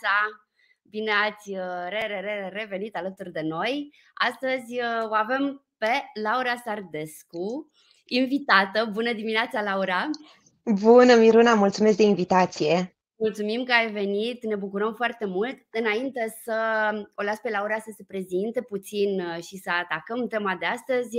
dimineața! Bine ați uh, re, re, re, revenit alături de noi. Astăzi uh, o avem pe Laura Sardescu, invitată. Bună dimineața, Laura! Bună, Miruna, mulțumesc de invitație! Mulțumim că ai venit, ne bucurăm foarte mult. Înainte să o las pe Laura să se prezinte puțin uh, și să atacăm tema de astăzi,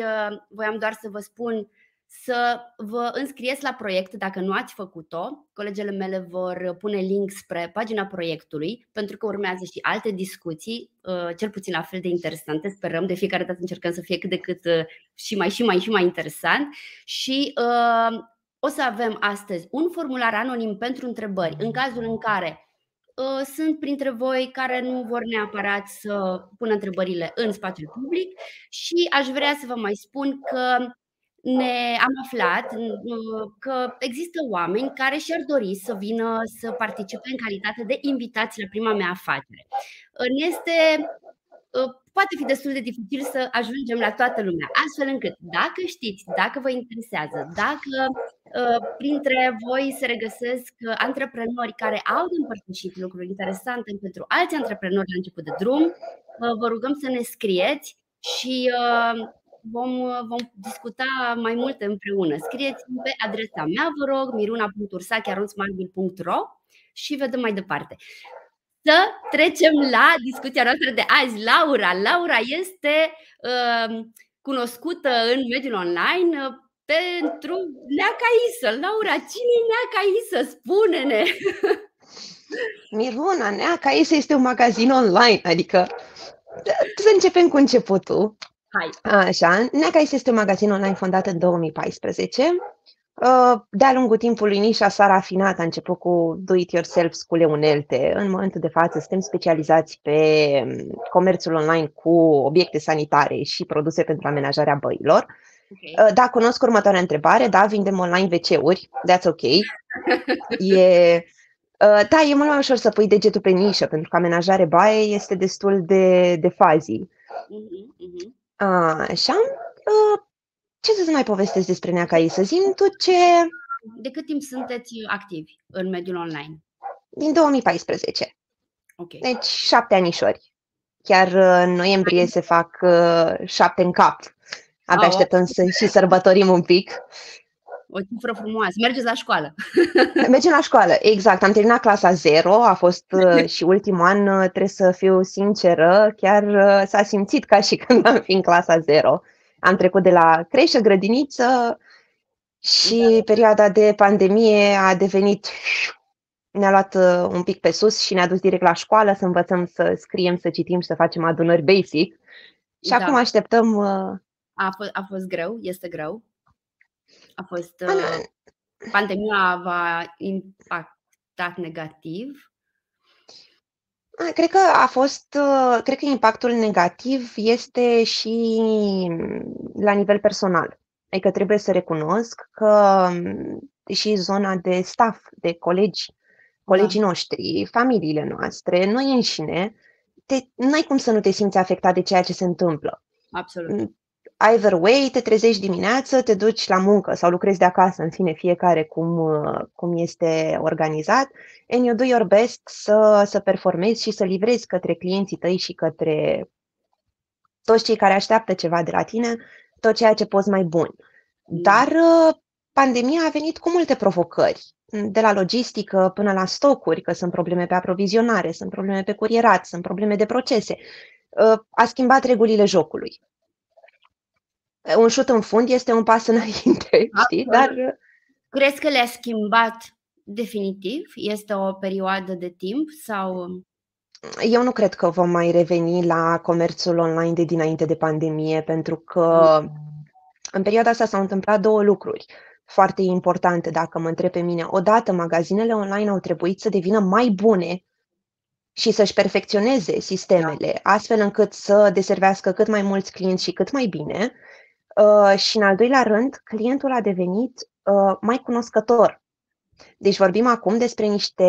voiam doar să vă spun să vă înscrieți la proiect dacă nu ați făcut-o. Colegele mele vor pune link spre pagina proiectului pentru că urmează și alte discuții, uh, cel puțin la fel de interesante. Sperăm de fiecare dată încercăm să fie cât de cât uh, și mai și mai și mai interesant și uh, o să avem astăzi un formular anonim pentru întrebări în cazul în care sunt printre voi care nu vor neapărat să pună întrebările în spațiul public și aș vrea să vă mai spun că ne am aflat uh, că există oameni care și-ar dori să vină să participe în calitate de invitați la prima mea afacere. Ne este uh, poate fi destul de dificil să ajungem la toată lumea, astfel încât dacă știți, dacă vă interesează, dacă uh, printre voi se regăsesc antreprenori care au de împărtășit lucruri interesante pentru alți antreprenori la început de drum, vă rugăm să ne scrieți și vom, vom discuta mai multe împreună. Scrieți-mi pe adresa mea, vă rog, miruna.ursachiaronsmarbil.ro și vedem mai departe. Să trecem la discuția noastră de azi. Laura. Laura este uh, cunoscută în mediul online uh, pentru Neaca Isă. Laura, cine e Neaca Isă? Spune-ne! Miruna, Neaca Isă este un magazin online, adică să începem cu începutul. Hai. Așa, Neacais este un magazin online fondat în 2014. Uh, de-a lungul timpului nișa s-a rafinat, a început cu do-it-yourself cu unelte. În momentul de față suntem specializați pe um, comerțul online cu obiecte sanitare și produse pentru amenajarea băilor. Okay. Uh, da, cunosc următoarea întrebare. Da, vindem online WC-uri. That's ok. e, uh, da, e mult mai ușor să pui degetul pe nișă, pentru că amenajare baie este destul de, de fazi. Uh-huh, uh-huh. Așa. Ce să mai povestesc despre Neaca Să zim tu ce... De cât timp sunteți activi în mediul online? Din 2014. Okay. Deci șapte anișori. Chiar uh, în noiembrie se fac uh, șapte în cap. Abia oh, așteptăm să și sărbătorim un pic. O cifră frumoasă. Mergeți la școală. Mergem la școală, exact. Am terminat clasa 0, a fost uh, și ultimul an, uh, trebuie să fiu sinceră, chiar uh, s-a simțit ca și când am fi în clasa 0. Am trecut de la creșă, grădiniță și da. perioada de pandemie a devenit ne-a luat un pic pe sus și ne-a dus direct la școală să învățăm să scriem, să citim și să facem adunări basic. Și da. acum așteptăm... A, fost, a fost greu? Este greu? A fost. Uh, pandemia va impactat negativ? Cred că a fost, uh, cred că impactul negativ este și la nivel personal. Adică trebuie să recunosc că um, și zona de staff, de colegi, colegii da. noștri, familiile noastre, noi înșine, te, nu ai cum să nu te simți afectat de ceea ce se întâmplă. Absolut either way, te trezești dimineață, te duci la muncă sau lucrezi de acasă, în fine, fiecare cum, cum este organizat, and you do your best să, să performezi și să livrezi către clienții tăi și către toți cei care așteaptă ceva de la tine, tot ceea ce poți mai bun. Mm. Dar pandemia a venit cu multe provocări, de la logistică până la stocuri, că sunt probleme pe aprovizionare, sunt probleme pe curierat, sunt probleme de procese. A schimbat regulile jocului un șut în fund este un pas înainte, știi? Dar... Crezi că le-a schimbat definitiv? Este o perioadă de timp sau... Eu nu cred că vom mai reveni la comerțul online de dinainte de pandemie, pentru că în perioada asta s-au întâmplat două lucruri foarte importante, dacă mă întreb pe mine. Odată, magazinele online au trebuit să devină mai bune și să-și perfecționeze sistemele, astfel încât să deservească cât mai mulți clienți și cât mai bine. Uh, și în al doilea rând, clientul a devenit uh, mai cunoscător. Deci vorbim acum despre niște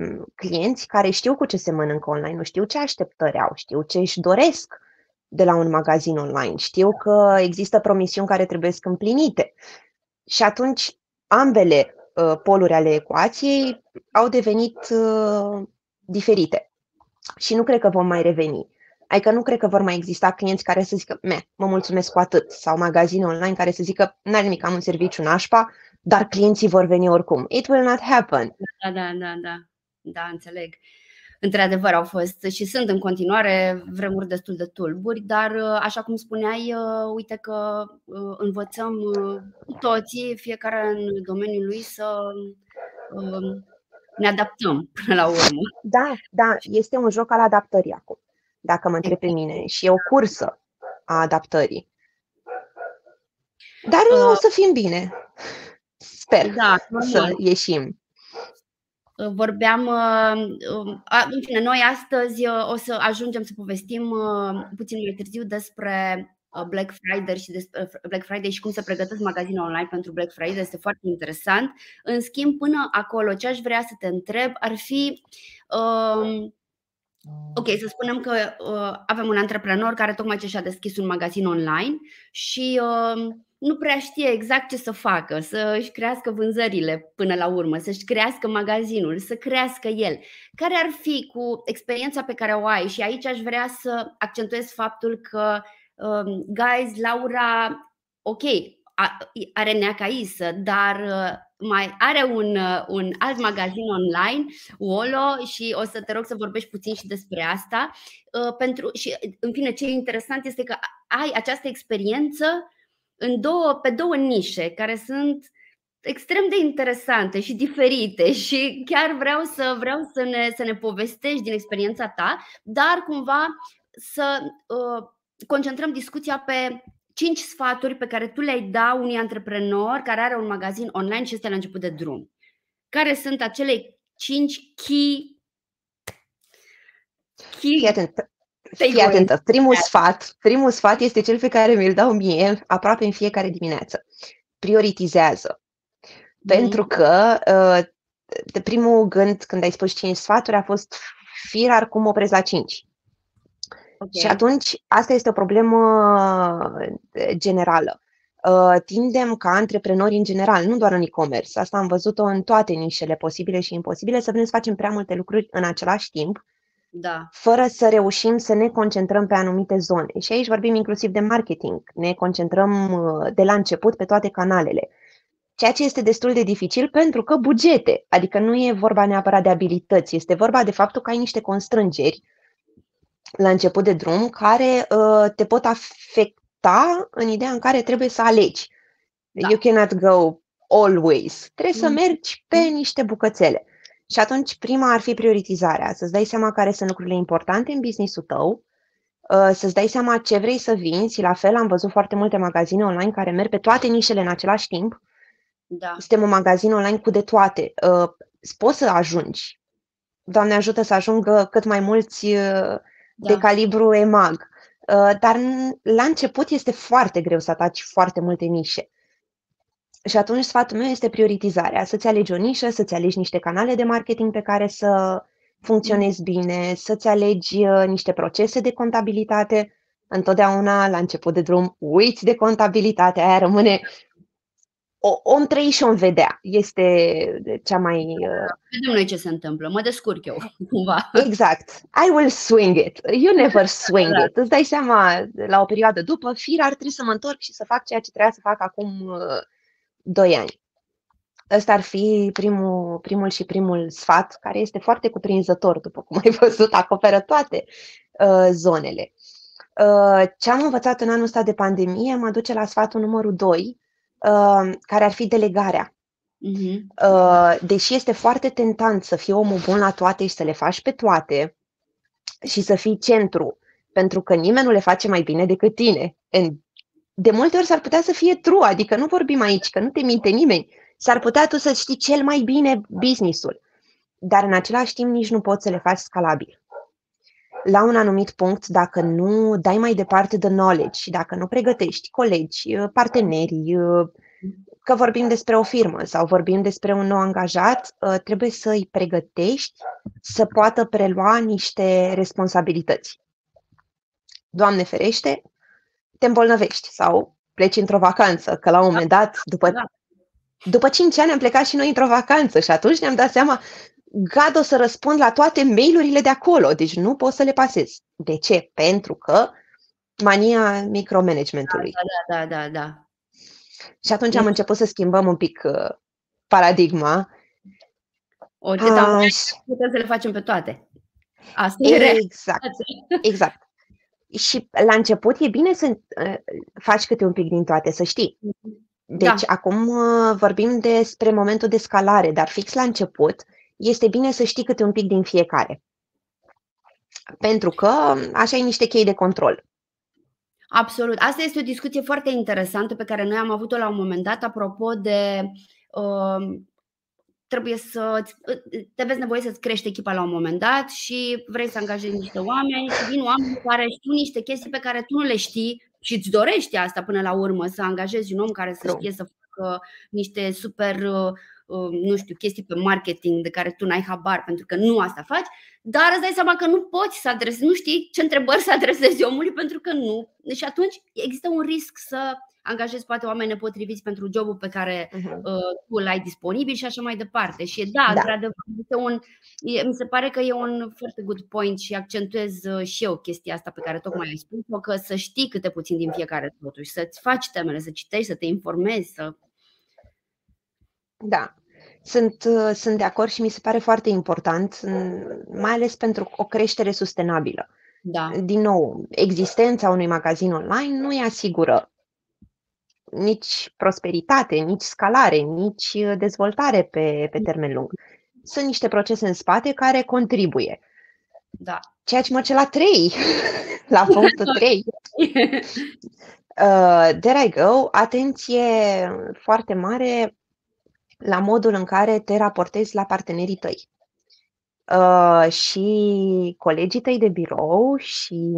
um, clienți care știu cu ce se mănâncă online, nu știu ce așteptări au, știu ce își doresc de la un magazin online, știu că există promisiuni care trebuie să împlinite. Și atunci ambele uh, poluri ale ecuației au devenit uh, diferite. Și nu cred că vom mai reveni. Adică nu cred că vor mai exista clienți care să zică, me, mă mulțumesc cu atât, sau magazine online care să zică, n-are nimic, am un serviciu nașpa, dar clienții vor veni oricum. It will not happen. Da, da, da, da, da, înțeleg. Într-adevăr au fost și sunt în continuare vremuri destul de tulburi, dar așa cum spuneai, uite că învățăm toții, fiecare în domeniul lui să um, ne adaptăm până la urmă. Da, da, este un joc al adaptării acum dacă mă întreb pe mine. Și e o cursă a adaptării. Dar uh, o să fim bine. Sper da, să ieșim. Vorbeam, în fine, noi astăzi o să ajungem să povestim puțin mai târziu despre Black Friday și despre Black Friday și cum se pregătesc magazine online pentru Black Friday. Este foarte interesant. În schimb, până acolo, ce aș vrea să te întreb ar fi Ok, să spunem că uh, avem un antreprenor care tocmai ce și-a deschis un magazin online și uh, nu prea știe exact ce să facă, să își crească vânzările până la urmă, să își crească magazinul, să crească el. Care ar fi cu experiența pe care o ai? Și aici aș vrea să accentuez faptul că, uh, guys, Laura, ok, are neaca isă, dar uh, mai are un, uh, un alt magazin online, Wolo, și o să te rog să vorbești puțin și despre asta. Uh, pentru, și, în fine, ce e interesant este că ai această experiență în două, pe două nișe care sunt extrem de interesante și diferite și chiar vreau să vreau să ne, să ne povestești din experiența ta, dar cumva să uh, concentrăm discuția pe cinci sfaturi pe care tu le-ai da unui antreprenor care are un magazin online și este la început de drum. Care sunt acele cinci key Fii atent. Fii atentă. Primul sfat, primul sfat este cel pe care mi-l dau mie aproape în fiecare dimineață. Prioritizează. Mm-hmm. Pentru că uh, de primul gând când ai spus cinci sfaturi a fost firar cum oprezi la cinci. Okay. Și atunci, asta este o problemă generală. Uh, tindem ca antreprenori în general, nu doar în e-commerce, asta am văzut-o în toate nișele posibile și imposibile, să vrem să facem prea multe lucruri în același timp, da. fără să reușim să ne concentrăm pe anumite zone. Și aici vorbim inclusiv de marketing, ne concentrăm uh, de la început pe toate canalele. Ceea ce este destul de dificil pentru că bugete, adică nu e vorba neapărat de abilități, este vorba de faptul că ai niște constrângeri la început de drum care uh, te pot afecta în ideea în care trebuie să alegi. Da. You cannot go always. Trebuie mm. să mergi pe mm. niște bucățele. Și atunci prima ar fi prioritizarea, să-ți dai seama care sunt lucrurile importante în businessul tău, uh, să-ți dai seama ce vrei să vinzi. La fel am văzut foarte multe magazine online care merg pe toate nișele în același timp. Da. Suntem un magazin online cu de toate. Uh, poți să ajungi. Doamne ajută să ajungă cât mai mulți uh, da. de calibru EMAG. Uh, dar la început este foarte greu să ataci foarte multe nișe. Și atunci sfatul meu este prioritizarea, să-ți alegi o nișă, să-ți alegi niște canale de marketing pe care să funcționezi bine, să-ți alegi uh, niște procese de contabilitate. Întotdeauna, la început de drum, uiți de contabilitate, aia rămâne o, om trăi și om vedea. Este cea mai... Uh... Vedem noi ce se întâmplă. Mă descurc eu, cumva. Exact. I will swing it. You never swing exact. it. Îți dai seama, la o perioadă după, fir ar trebui să mă întorc și să fac ceea ce trebuia să fac acum uh, doi ani. Ăsta ar fi primul, primul și primul sfat, care este foarte cuprinzător, după cum ai văzut, acoperă toate uh, zonele. Uh, ce am învățat în anul ăsta de pandemie mă duce la sfatul numărul 2, Uh, care ar fi delegarea. Uh-huh. Uh, deși este foarte tentant să fii omul bun la toate și să le faci pe toate și să fii centru, pentru că nimeni nu le face mai bine decât tine. De multe ori s-ar putea să fie true, adică nu vorbim aici, că nu te minte nimeni. S-ar putea tu să știi cel mai bine businessul, dar în același timp nici nu poți să le faci scalabil. La un anumit punct, dacă nu dai mai departe de knowledge și dacă nu pregătești colegi, partenerii, că vorbim despre o firmă sau vorbim despre un nou angajat, ă, trebuie să îi pregătești să poată prelua niște responsabilități. Doamne ferește, te îmbolnăvești sau pleci într-o vacanță, că la un moment dat, după, da. după 5 ani am plecat și noi într-o vacanță și atunci ne-am dat seama, God o să răspund la toate mail-urile de acolo, deci nu pot să le pasez. De ce? Pentru că mania micromanagementului. Da, da, da, da. da. Și atunci am început să schimbăm un pic uh, paradigma. O, de uh, putem să le facem pe toate. Asta e exact. Exact. Și la început e bine să uh, faci câte un pic din toate, să știi. Deci da. acum uh, vorbim despre momentul de scalare, dar fix la început este bine să știi câte un pic din fiecare. Pentru că așa ai niște chei de control. Absolut. Asta este o discuție foarte interesantă pe care noi am avut-o la un moment dat apropo de uh, trebuie să te vezi nevoie să-ți crești echipa la un moment dat și vrei să angajezi niște oameni și vin oameni care știu niște chestii pe care tu nu le știi și îți dorești asta până la urmă, să angajezi un om care să știe să facă niște super uh, Uh, nu știu, chestii pe marketing de care tu n-ai habar pentru că nu asta faci, dar îți dai seama că nu poți să adresezi, nu știi ce întrebări să adresezi omului pentru că nu. Deci atunci există un risc să angajezi poate oameni nepotriviți pentru jobul pe care uh-huh. uh, tu îl ai disponibil și așa mai departe. Și da, da. într-adevăr, este un, e, mi se pare că e un foarte good point și accentuez uh, și eu chestia asta pe care tocmai ai spus-o, că să știi câte puțin din fiecare totuși, să-ți faci temele, să citești, să te informezi, să da, sunt, uh, sunt de acord și mi se pare foarte important, mai ales pentru o creștere sustenabilă. Da. Din nou, existența unui magazin online nu îi asigură nici prosperitate, nici scalare, nici uh, dezvoltare pe, pe termen lung. Sunt niște procese în spate care contribuie. Da. Ceea ce mă ce la 3, la punctul 3. Uh, there I go, atenție foarte mare la modul în care te raportezi la partenerii tăi. Uh, și colegii tăi de birou și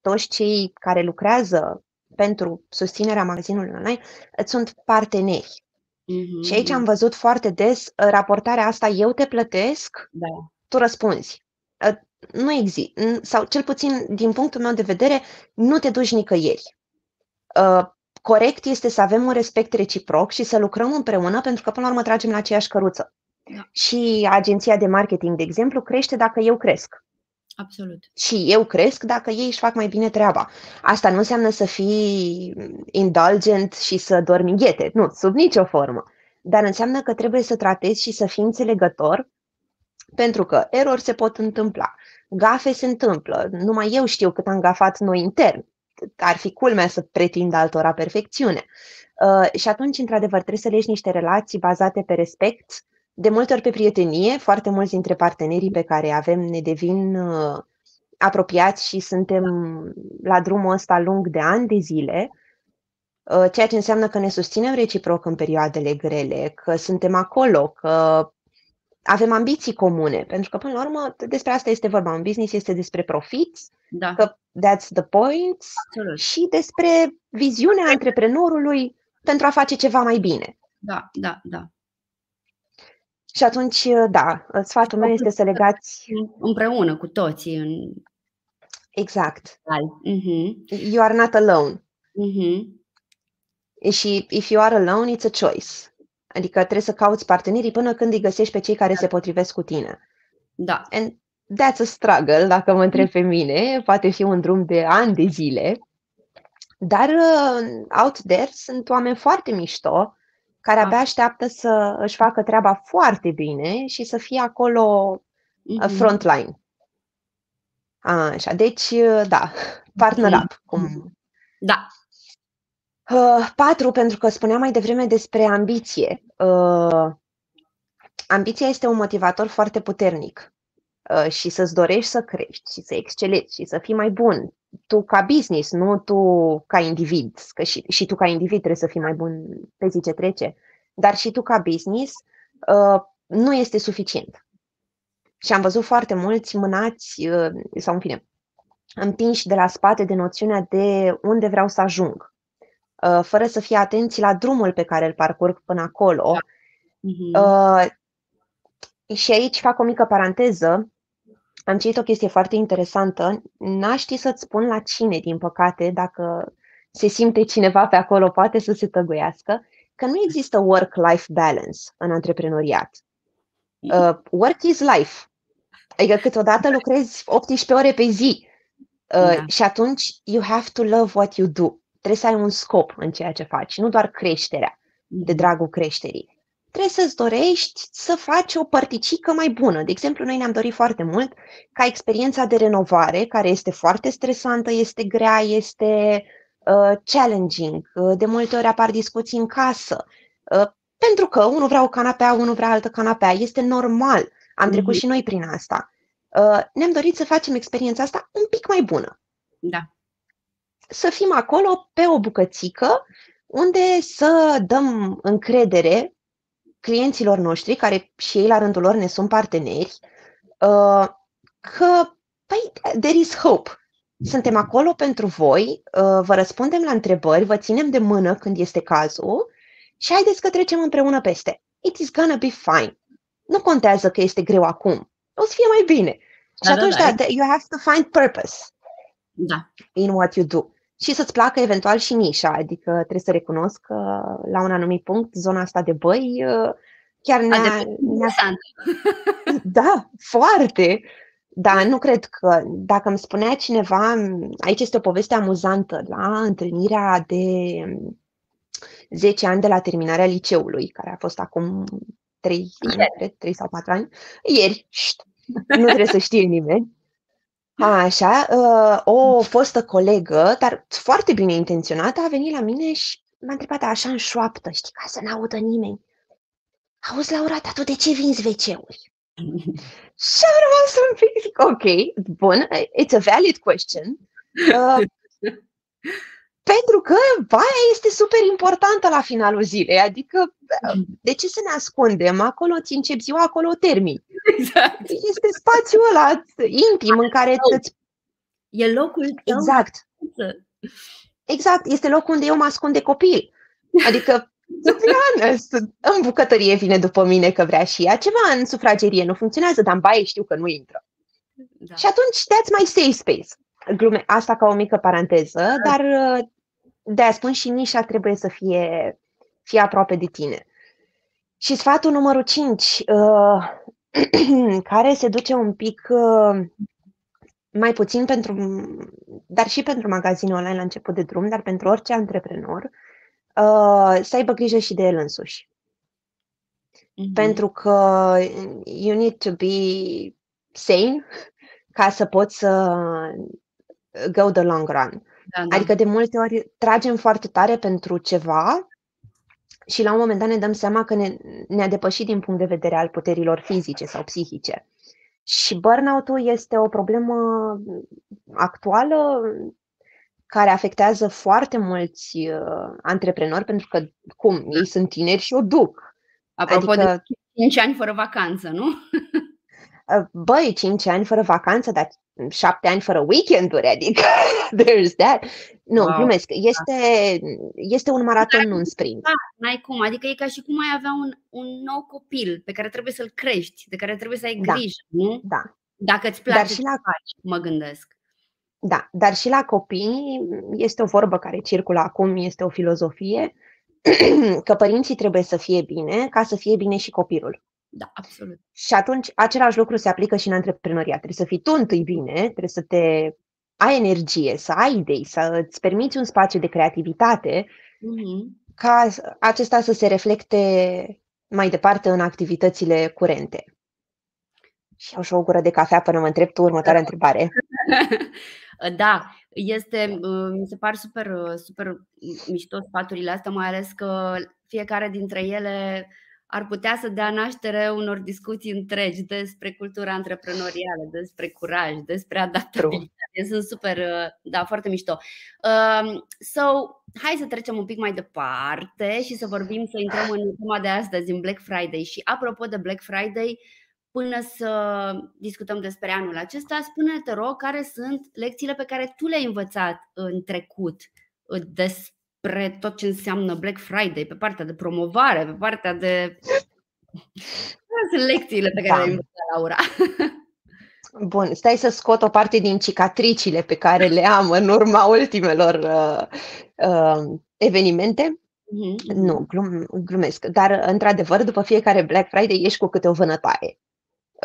toți cei care lucrează pentru susținerea magazinului online îți sunt parteneri. Mm-hmm. Și aici am văzut foarte des uh, raportarea asta, eu te plătesc, da. tu răspunzi. Uh, nu există, sau cel puțin din punctul meu de vedere, nu te duci nicăieri. Uh, corect este să avem un respect reciproc și să lucrăm împreună pentru că până la urmă tragem la aceeași căruță. Da. Și agenția de marketing, de exemplu, crește dacă eu cresc. Absolut. Și eu cresc dacă ei își fac mai bine treaba. Asta nu înseamnă să fii indulgent și să dormi ghete. Nu, sub nicio formă. Dar înseamnă că trebuie să tratezi și să fii înțelegător pentru că erori se pot întâmpla. Gafe se întâmplă. Numai eu știu cât am gafat noi intern ar fi culmea să pretindă altora perfecțiune. Uh, și atunci, într-adevăr, trebuie să legi niște relații bazate pe respect, de multe ori pe prietenie. Foarte mulți dintre partenerii pe care avem ne devin uh, apropiați și suntem la drumul ăsta lung de ani de zile, uh, ceea ce înseamnă că ne susținem reciproc în perioadele grele, că suntem acolo, că avem ambiții comune, pentru că, până la urmă, despre asta este vorba. Un business este despre profit, da. că that's the point, Absolut. și despre viziunea antreprenorului pentru a face ceva mai bine. Da, da, da. Și atunci, da, sfatul meu este să legați împreună cu toții. În... Exact. Uh-huh. You are not alone. Uh-huh. Și if you are alone, it's a choice. Adică trebuie să cauți partenerii până când îi găsești pe cei care da. se potrivesc cu tine. Da. And that's a struggle, dacă mă întreb pe mine. Poate fi un drum de ani de zile. Dar uh, out there sunt oameni foarte mișto care abia așteaptă să își facă treaba foarte bine și să fie acolo uh, mm-hmm. frontline. Așa, deci, uh, da, partner mm-hmm. up. Cum... Da, Uh, patru, pentru că spuneam mai devreme despre ambiție. Uh, ambiția este un motivator foarte puternic uh, și să-ți dorești să crești și să excelezi și să fii mai bun. Tu ca business, nu tu ca individ, că și, și tu ca individ trebuie să fii mai bun pe zi ce trece, dar și tu ca business uh, nu este suficient. Și am văzut foarte mulți mânați, uh, sau în fine, împinși de la spate de noțiunea de unde vreau să ajung Uh, fără să fie atenți la drumul pe care îl parcurg până acolo. Da. Uh-huh. Și aici fac o mică paranteză. Am citit o chestie foarte interesantă. N-aș ști să-ți spun la cine, din păcate, dacă se simte cineva pe acolo, poate să se tăguiască, că nu există work-life balance în antreprenoriat. Uh, work is life. Adică câteodată lucrezi 18 ore pe zi. Uh, da. Și atunci you have to love what you do. Trebuie să ai un scop în ceea ce faci, nu doar creșterea, de mhm. dragul creșterii. Trebuie să-ți dorești să faci o părticică mai bună. De exemplu, noi ne-am dorit foarte mult ca experiența de renovare, care este foarte stresantă, este grea, este uh, challenging, uh, de multe ori apar discuții în casă, uh, pentru că unul vrea o canapea, unul vrea altă canapea, este normal. Am trecut mm-hmm. și noi prin asta. Uh, ne-am dorit să facem experiența asta un pic mai bună. Da. Să fim acolo pe o bucățică unde să dăm încredere clienților noștri, care și ei la rândul lor ne sunt parteneri, uh, că, păi, there is hope. Suntem acolo pentru voi, uh, vă răspundem la întrebări, vă ținem de mână când este cazul și haideți că trecem împreună peste. It is gonna be fine. Nu contează că este greu acum. O să fie mai bine. Da, și atunci, da, da, you have to find purpose da. in what you do. Și să-ți placă eventual și nișa, adică trebuie să recunosc că la un anumit punct zona asta de băi uh, chiar ne-a... ne da, foarte. Da, nu cred că dacă îmi spunea cineva, aici este o poveste amuzantă, la întâlnirea de 10 ani de la terminarea liceului, care a fost acum 3 ani, cred, 3 sau 4 ani, ieri, șt, nu trebuie să știe nimeni. Așa, uh, o fostă colegă, dar foarte bine intenționată, a venit la mine și m-a întrebat așa în șoaptă, știi, ca să n-audă nimeni. Auzi, Laura, dar tu de ce vinzi WC-uri? și am rămas un pic, zic, ok, bun, it's a valid question. Uh, pentru că baia este super importantă la finalul zilei. Adică, de ce să ne ascundem? Acolo ți încep ziua, acolo termin. Exact. Este spațiul ăla intim în care îți... E locul tău. Exact. Exact. Este locul unde eu mă ascund de copil. Adică, honest, în bucătărie vine după mine că vrea și ea. Ceva în sufragerie nu funcționează, dar în baie știu că nu intră. Da. Și atunci, that's my safe space glume, asta ca o mică paranteză, da. dar de a spun și nișa trebuie să fie, fie aproape de tine. Și sfatul numărul 5, uh, care se duce un pic uh, mai puțin pentru, dar și pentru magazinul online la început de drum, dar pentru orice antreprenor, uh, să aibă grijă și de el însuși. Mm-hmm. Pentru că you need to be sane ca să poți să go the long run. Da, da. Adică de multe ori tragem foarte tare pentru ceva și la un moment dat ne dăm seama că ne, ne-a depășit din punct de vedere al puterilor fizice sau psihice. Și burnout-ul este o problemă actuală care afectează foarte mulți uh, antreprenori pentru că, cum, ei sunt tineri și o duc. Apropo adică, de 5 ani fără vacanță, nu? Uh, băi, 5 ani fără vacanță, dar șapte ani fără weekenduri, adică there's that. Nu, wow. glumesc. Este, este un maraton, nu un sprint. Da, n-ai cum. Adică e ca și cum ai avea un, un nou copil pe care trebuie să-l crești, de care trebuie să ai da. grijă, da. nu? Da. Dacă îți place Dar și la... faci, mă gândesc. Da, dar și la copii este o vorbă care circulă acum, este o filozofie, că părinții trebuie să fie bine ca să fie bine și copilul. Da, absolut. Și atunci același lucru se aplică și în antreprenoriat. Trebuie să fii tu întâi bine, trebuie să te ai energie, să ai idei, să îți permiți un spațiu de creativitate mm-hmm. ca acesta să se reflecte mai departe în activitățile curente. Și au și o gură de cafea până mă întreb tu următoarea întrebare. Da, este, uh, mi se par super, uh, super mișto sfaturile astea, mai ales că fiecare dintre ele ar putea să dea naștere unor discuții întregi despre cultura antreprenorială, despre curaj, despre adaptabilitate. Sunt super, uh, da, foarte mișto. Um, so, hai să trecem un pic mai departe și să vorbim, să intrăm în tema de astăzi, în Black Friday. Și apropo de Black Friday, până să discutăm despre anul acesta, spune-te rog care sunt lecțiile pe care tu le-ai învățat în trecut despre spre tot ce înseamnă Black Friday, pe partea de promovare, pe partea de. Sunt lecțiile pe care da. le învățat Laura. Bun, stai să scot o parte din cicatricile pe care le am în urma ultimelor uh, uh, evenimente. Mm-hmm. Nu, glum, glumesc. Dar, într-adevăr, după fiecare Black Friday ești cu câte o vânătoare.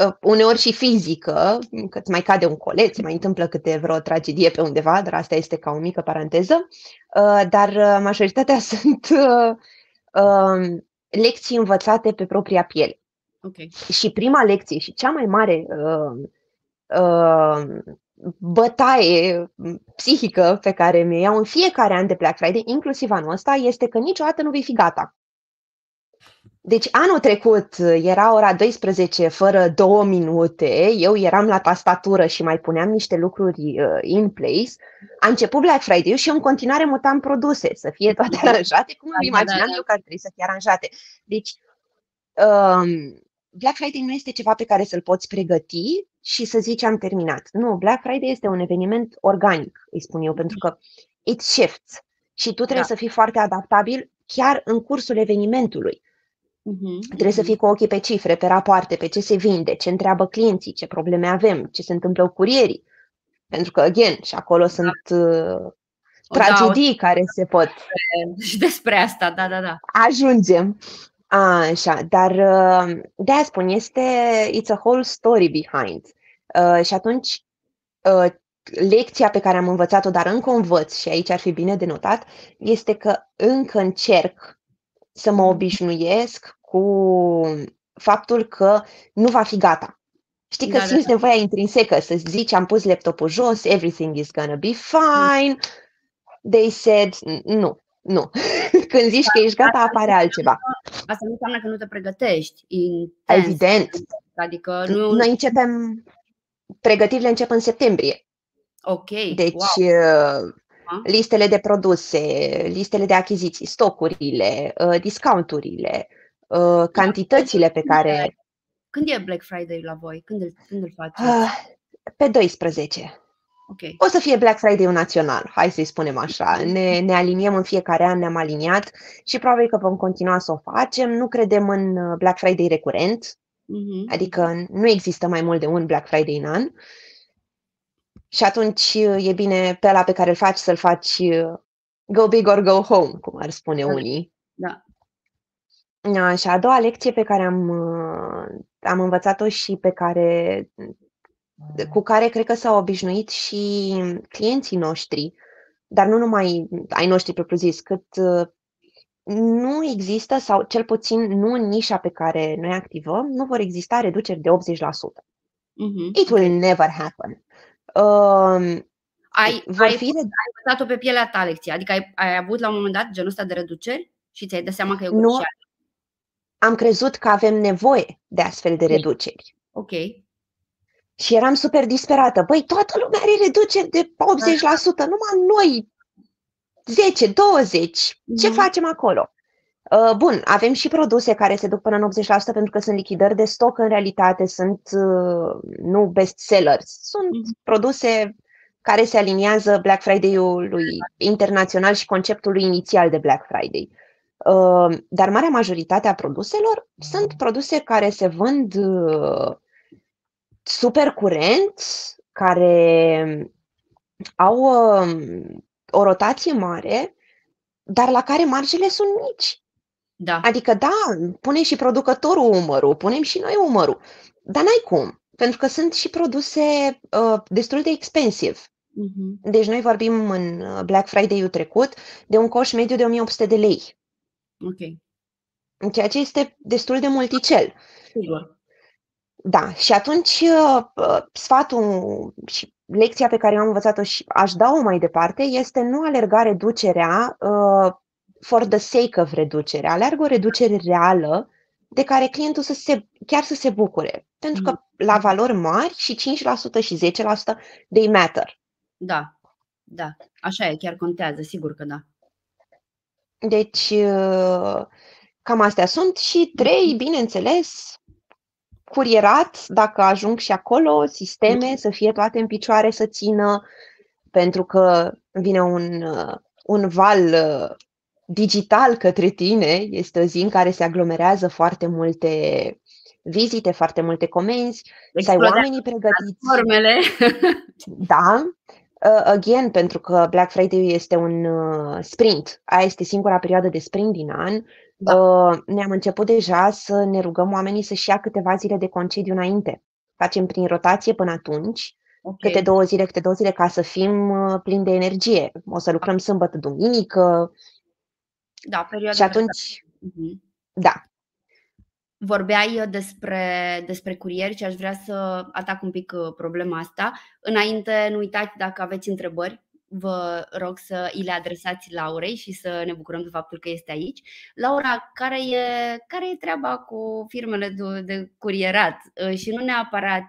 Uh, uneori și fizică, că îți mai cade un coleț, mai întâmplă câte vreo tragedie pe undeva, dar asta este ca o mică paranteză. Uh, dar uh, majoritatea sunt um, lecții învățate pe propria piele. Okay. Și prima lecție și cea mai mare bătaie psihică pe care mi iau în fiecare an de Black Friday, inclusiv anul ăsta, este că niciodată nu vei fi gata. Deci anul trecut era ora 12 fără două minute, eu eram la tastatură și mai puneam niște lucruri uh, in place. A început Black Friday și eu în continuare mutam produse, să fie toate aranjate, cum îmi da, da, imaginam da. eu că ar trebui să fie aranjate. Deci um, Black Friday nu este ceva pe care să-l poți pregăti și să zici am terminat. Nu, Black Friday este un eveniment organic, îi spun eu, pentru că it shifts și tu trebuie da. să fii foarte adaptabil chiar în cursul evenimentului. Uh-huh. Trebuie să fii cu ochii pe cifre, pe rapoarte, pe ce se vinde, ce întreabă clienții, ce probleme avem, ce se întâmplă cu curierii. Pentru că, again, și acolo da. sunt uh, tragedii da, care se pot. Și despre asta, da, da, da. Ajungem. Așa, dar uh, de aia spun, este it's a whole story behind. Uh, și atunci, uh, lecția pe care am învățat-o, dar încă o învăț și aici ar fi bine de notat, este că încă încerc să mă obișnuiesc cu faptul că nu va fi gata. Știi că da, simți da, da. nevoia intrinsecă să zici am pus laptopul jos, everything is gonna be fine. They said nu, nu. Când zici că ești gata, apare altceva. Asta nu înseamnă că nu te pregătești. Intens. Evident. Adică nu... Noi începem, pregătirile încep în septembrie. Ok. Deci wow. Listele de produse, listele de achiziții, stocurile, uh, discounturile, uh, cantitățile pe care... Când e Black Friday la voi? Când îl, când îl faceți? Ah, pe 12. Okay. O să fie Black Friday național, hai să-i spunem așa. Ne, ne aliniem în fiecare an, ne-am aliniat și probabil că vom continua să o facem. Nu credem în uh, Black Friday recurent, uh-huh. adică nu există mai mult de un Black Friday în an. Și atunci uh, e bine pe ăla pe care îl faci să-l faci uh, go big or go home, cum ar spune da. unii. Da. Și a doua lecție pe care am, am învățat-o și pe care cu care cred că s-au obișnuit și clienții noștri, dar nu numai ai noștri propriu-zis, cât uh, nu există, sau cel puțin nu în nișa pe care noi activăm, nu vor exista reduceri de 80%. Mm-hmm. It will never happen. Uh, ai, vor ai, fi... ai învățat-o pe pielea ta lecție, adică ai, ai avut la un moment dat genul ăsta de reduceri și ți-ai dat seama că e o Nu, am crezut că avem nevoie de astfel de reduceri. Ok. Și eram super disperată. Băi, toată lumea are reduceri de 80%, numai noi 10, 20. Ce mm-hmm. facem acolo? Uh, bun, avem și produse care se duc până în 80% pentru că sunt lichidări de stoc, în realitate sunt uh, nu bestsellers, sunt mm-hmm. produse care se aliniază Black Friday-ului internațional și conceptului inițial de Black Friday. Uh, dar marea majoritate a produselor sunt produse care se vând super curenți, care au um, o rotație mare, dar la care marjele sunt mici. Da. Adică, da, pune și producătorul umărul, punem și noi umărul, dar n-ai cum, pentru că sunt și produse uh, destul de expensive. Uh-huh. Deci noi vorbim în uh, Black Friday-ul trecut de un coș mediu de 1800 de lei. Ok. Ceea ce este destul de multicel. Sigur. Da, și atunci uh, sfatul și lecția pe care eu am învățat-o și aș da-o mai departe este nu alerga reducerea uh, for the sake of reducere, alergă o reducere reală de care clientul să se, chiar să se bucure. Pentru că mm. la valori mari și 5% și 10% they matter. Da, da, așa e, chiar contează, sigur că da. Deci, uh, cam astea sunt și trei, mm-hmm. bineînțeles, curierat, dacă ajung și acolo, sisteme să fie toate în picioare să țină, pentru că vine un, uh, un val uh, digital către tine, este o zi în care se aglomerează foarte multe vizite, foarte multe comenzi, să ai oamenii pregătiți. Formele. Da. Uh, again, pentru că Black Friday este un uh, sprint, aia este singura perioadă de sprint din an, da. uh, ne-am început deja să ne rugăm oamenii să-și ia câteva zile de concediu înainte. Facem prin rotație până atunci, okay. câte două zile, câte două zile, ca să fim uh, plini de energie. O să lucrăm sâmbătă, duminică. Da, perioada. Și atunci, uh-huh. da, Vorbeai uh, despre, despre curieri și aș vrea să atac un pic uh, problema asta. Înainte, nu uitați dacă aveți întrebări, vă rog să îi le adresați Laurei și să ne bucurăm de faptul că este aici. Laura, care e, care e treaba cu firmele de, de curierat? Uh, și nu neapărat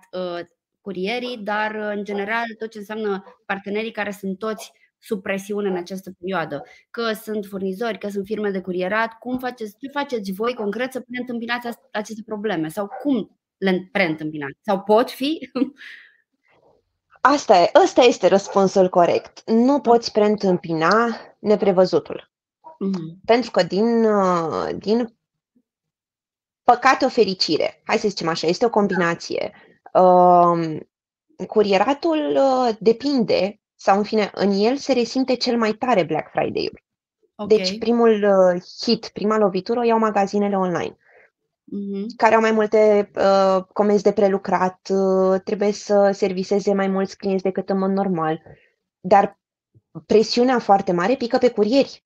curierii, dar în general tot ce înseamnă partenerii care sunt toți sub presiune în această perioadă, că sunt furnizori, că sunt firme de curierat, cum faceți, ce faceți voi concret să preîntâmpinați aceste probleme sau cum le preîntâmpinați? Sau pot fi? Asta, e, ăsta este răspunsul corect. Nu poți preîntâmpina neprevăzutul. Mm-hmm. Pentru că din, uh, din păcate o fericire, hai să zicem așa, este o combinație. Uh, curieratul uh, depinde sau în fine, în el se resimte cel mai tare Black Friday-ul. Okay. Deci primul uh, hit, prima lovitură o iau magazinele online, mm-hmm. care au mai multe uh, comenzi de prelucrat, uh, trebuie să serviseze mai mulți clienți decât în mod normal, dar presiunea foarte mare pică pe curieri.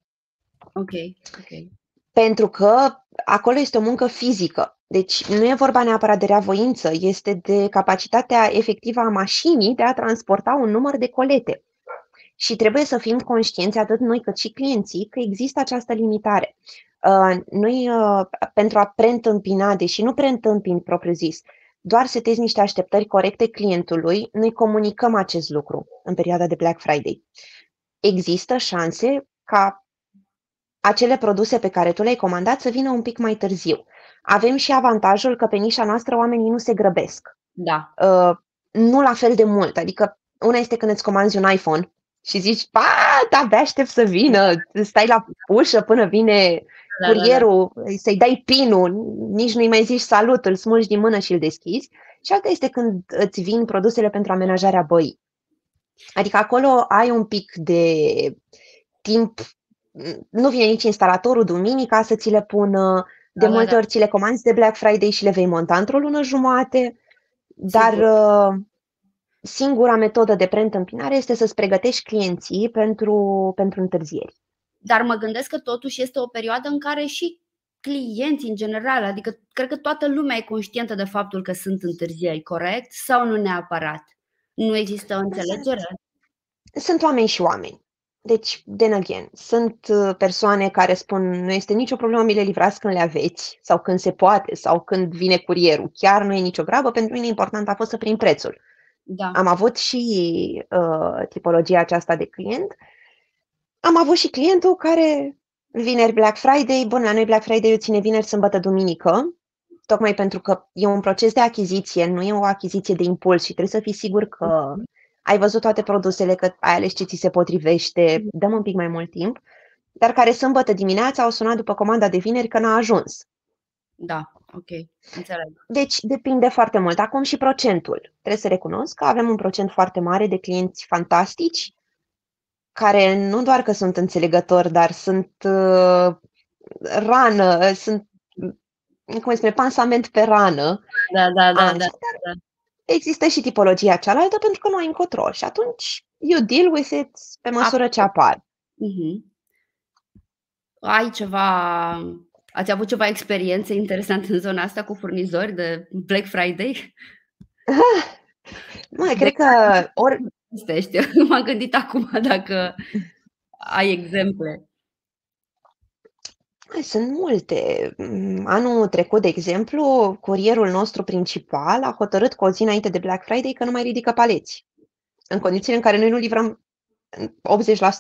Ok, ok. Pentru că acolo este o muncă fizică. Deci nu e vorba neapărat de reavoință, este de capacitatea efectivă a mașinii de a transporta un număr de colete. Și trebuie să fim conștienți, atât noi cât și clienții, că există această limitare. Uh, noi, uh, pentru a preîntâmpina, deși nu preîntâmpin propriu zis, doar setezi niște așteptări corecte clientului, noi comunicăm acest lucru în perioada de Black Friday. Există șanse ca acele produse pe care tu le-ai comandat să vină un pic mai târziu. Avem și avantajul că pe nișa noastră oamenii nu se grăbesc. Da. Uh, nu la fel de mult. Adică una este când îți comanzi un iPhone și zici, pa, abia aștept să vină, stai la ușă până vine da, curierul, da, da. să-i dai pinul, nici nu-i mai zici salut, îl smulgi din mână și îl deschizi. Și alta este când îți vin produsele pentru amenajarea băii. Adică acolo ai un pic de timp, nu vine nici instalatorul duminica să ți le pună, de da, multe da. ori ți le comanzi de Black Friday și le vei monta într-o lună jumate, dar uh, singura metodă de preîntâmpinare este să-ți pregătești clienții pentru, pentru întârzieri. Dar mă gândesc că totuși este o perioadă în care și clienții în general, adică cred că toată lumea e conștientă de faptul că sunt întârzieri, corect? Sau nu neapărat? Nu există înțelegere? Sunt oameni și oameni. Deci, then again, sunt uh, persoane care spun nu este nicio problemă, mi le livrați când le aveți sau când se poate sau când vine curierul. Chiar nu e nicio grabă, pentru mine important a fost să prim prețul. Da. Am avut și uh, tipologia aceasta de client. Am avut și clientul care vineri Black Friday, bun, la noi Black Friday ține vineri, sâmbătă, duminică, tocmai pentru că e un proces de achiziție, nu e o achiziție de impuls și trebuie să fii sigur că mhm ai văzut toate produsele, că ai ales ce ți se potrivește, dăm un pic mai mult timp, dar care sâmbătă dimineața au sunat după comanda de vineri că n-a ajuns. Da, ok, înțeleg. Deci depinde foarte mult. Acum și procentul. Trebuie să recunosc că avem un procent foarte mare de clienți fantastici, care nu doar că sunt înțelegători, dar sunt uh, rană, sunt, cum se spune, pansament pe rană. Da, da, da. Așa, da, da există și tipologia cealaltă pentru că nu ai încotro și atunci you deal with it pe măsură ce apar. Uh-huh. Ai ceva, ați avut ceva experiențe interesante în zona asta cu furnizori de Black Friday? Nu, cred că ori... M-am gândit acum dacă ai exemple. Sunt multe. Mm, anul trecut, de exemplu, curierul nostru principal a hotărât cu o zi înainte de Black Friday că nu mai ridică paleți. În condițiile în care noi nu livrăm 80%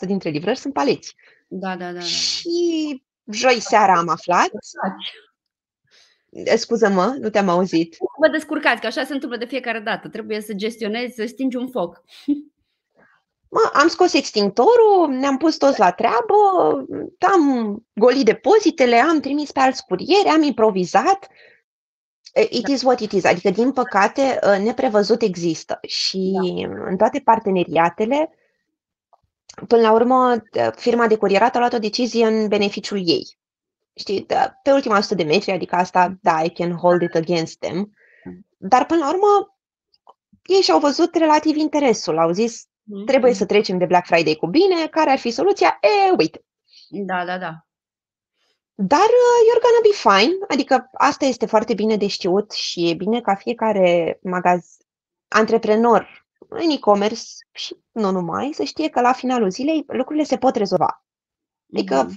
dintre livrări sunt paleți. Da, da, da. da. Și joi seara am aflat. Scuză-mă, nu te-am auzit. Vă descurcați, că așa se întâmplă de fiecare dată. Trebuie să gestionezi, să stingi un foc. Mă, am scos extintorul, ne-am pus toți la treabă, am golit depozitele, am trimis pe alți curieri, am improvizat. It is what it is. Adică, din păcate, ă, neprevăzut există și da. în toate parteneriatele până la urmă, firma de curierat a luat o decizie în beneficiul ei. Știi, pe ultima sută de metri, adică asta, da, I can hold it against them. Dar până la urmă, ei și-au văzut relativ interesul. Au zis, mm-hmm. trebuie să trecem de Black Friday cu bine, care ar fi soluția? E, uite. Da, da, da. Dar uh, you're gonna be fine, adică asta este foarte bine de știut și e bine ca fiecare magaz, antreprenor în e-commerce și nu numai, să știe că la finalul zilei lucrurile se pot rezolva. Adică mm-hmm.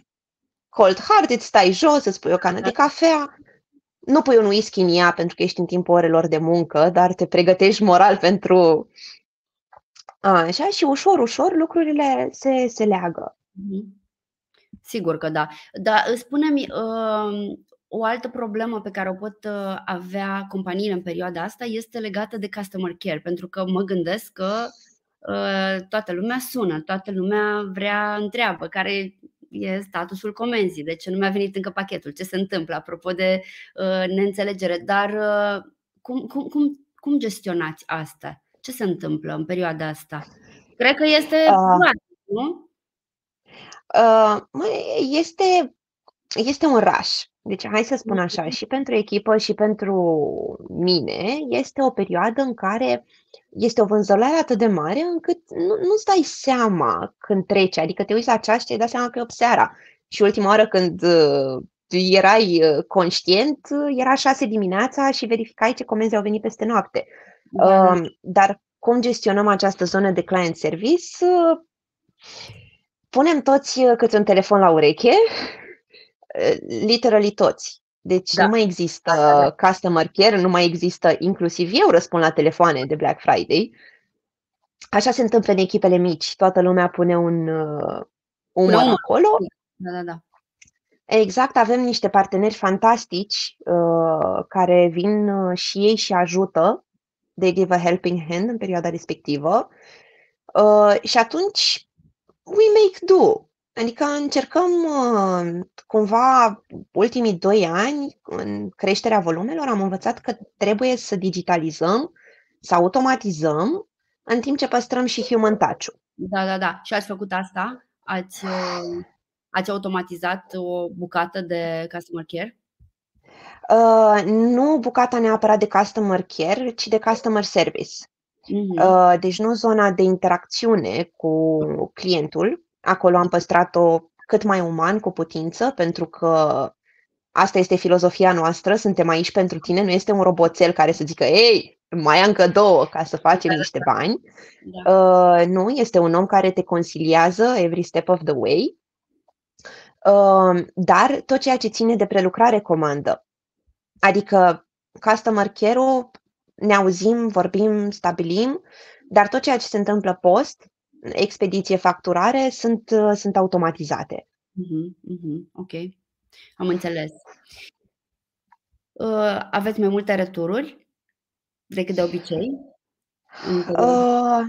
cold hearted, stai jos, îți pui o cană de cafea, nu pui un whisky în ea pentru că ești în timpul orelor de muncă, dar te pregătești moral pentru așa și ușor, ușor lucrurile se, se leagă. Mm-hmm. Sigur că da. Dar spune-mi, uh, o altă problemă pe care o pot uh, avea companiile în perioada asta este legată de customer care, pentru că mă gândesc că uh, toată lumea sună, toată lumea vrea întreabă care e statusul comenzii, de ce nu mi-a venit încă pachetul, ce se întâmplă apropo de uh, neînțelegere, dar uh, cum, cum, cum, cum gestionați asta? Ce se întâmplă în perioada asta? Cred că este uh, nu? Uh, este, este un rush. Deci, hai să spun așa, și pentru echipă și pentru mine, este o perioadă în care este o vânzălare atât de mare încât nu, nu-ți dai seama când trece. Adică te uiți la ceas și te dai seama că e 8 seara. Și ultima oară când uh, erai uh, conștient, uh, era 6 dimineața și verificai ce comenzi au venit peste noapte. Da. Uh, dar cum gestionăm această zonă de client service? Uh, punem toți uh, câte un telefon la ureche, uh, literally toți. Deci da. nu mai există da, da, da. customer care, nu mai există, inclusiv eu răspund la telefoane de Black Friday. Așa se întâmplă în echipele mici. Toată lumea pune un uh, umăr acolo. Da, da, da. Exact, avem niște parteneri fantastici uh, care vin uh, și ei și ajută. They give a helping hand în perioada respectivă. Uh, și atunci we make do. Adică încercăm uh, cumva ultimii doi ani în creșterea volumelor am învățat că trebuie să digitalizăm, să automatizăm, în timp ce păstrăm și human touch-ul. Da, da, da. Și ați făcut asta? Ați, uh, ați automatizat o bucată de customer care? Uh, nu bucata neapărat de customer care, ci de customer service. Uh-huh. Deci nu zona de interacțiune cu clientul. Acolo am păstrat-o cât mai uman cu putință, pentru că asta este filozofia noastră, suntem aici pentru tine, nu este un roboțel care să zică, ei, mai am încă două ca să facem da, niște da. bani. Da. Uh, nu, este un om care te consiliază every step of the way. Uh, dar tot ceea ce ține de prelucrare comandă, adică customer care-ul ne auzim, vorbim, stabilim, dar tot ceea ce se întâmplă post, expediție, facturare, sunt, sunt automatizate. Uh-huh, uh-huh, ok, am înțeles. Uh, aveți mai multe retururi decât de obicei? În perioada,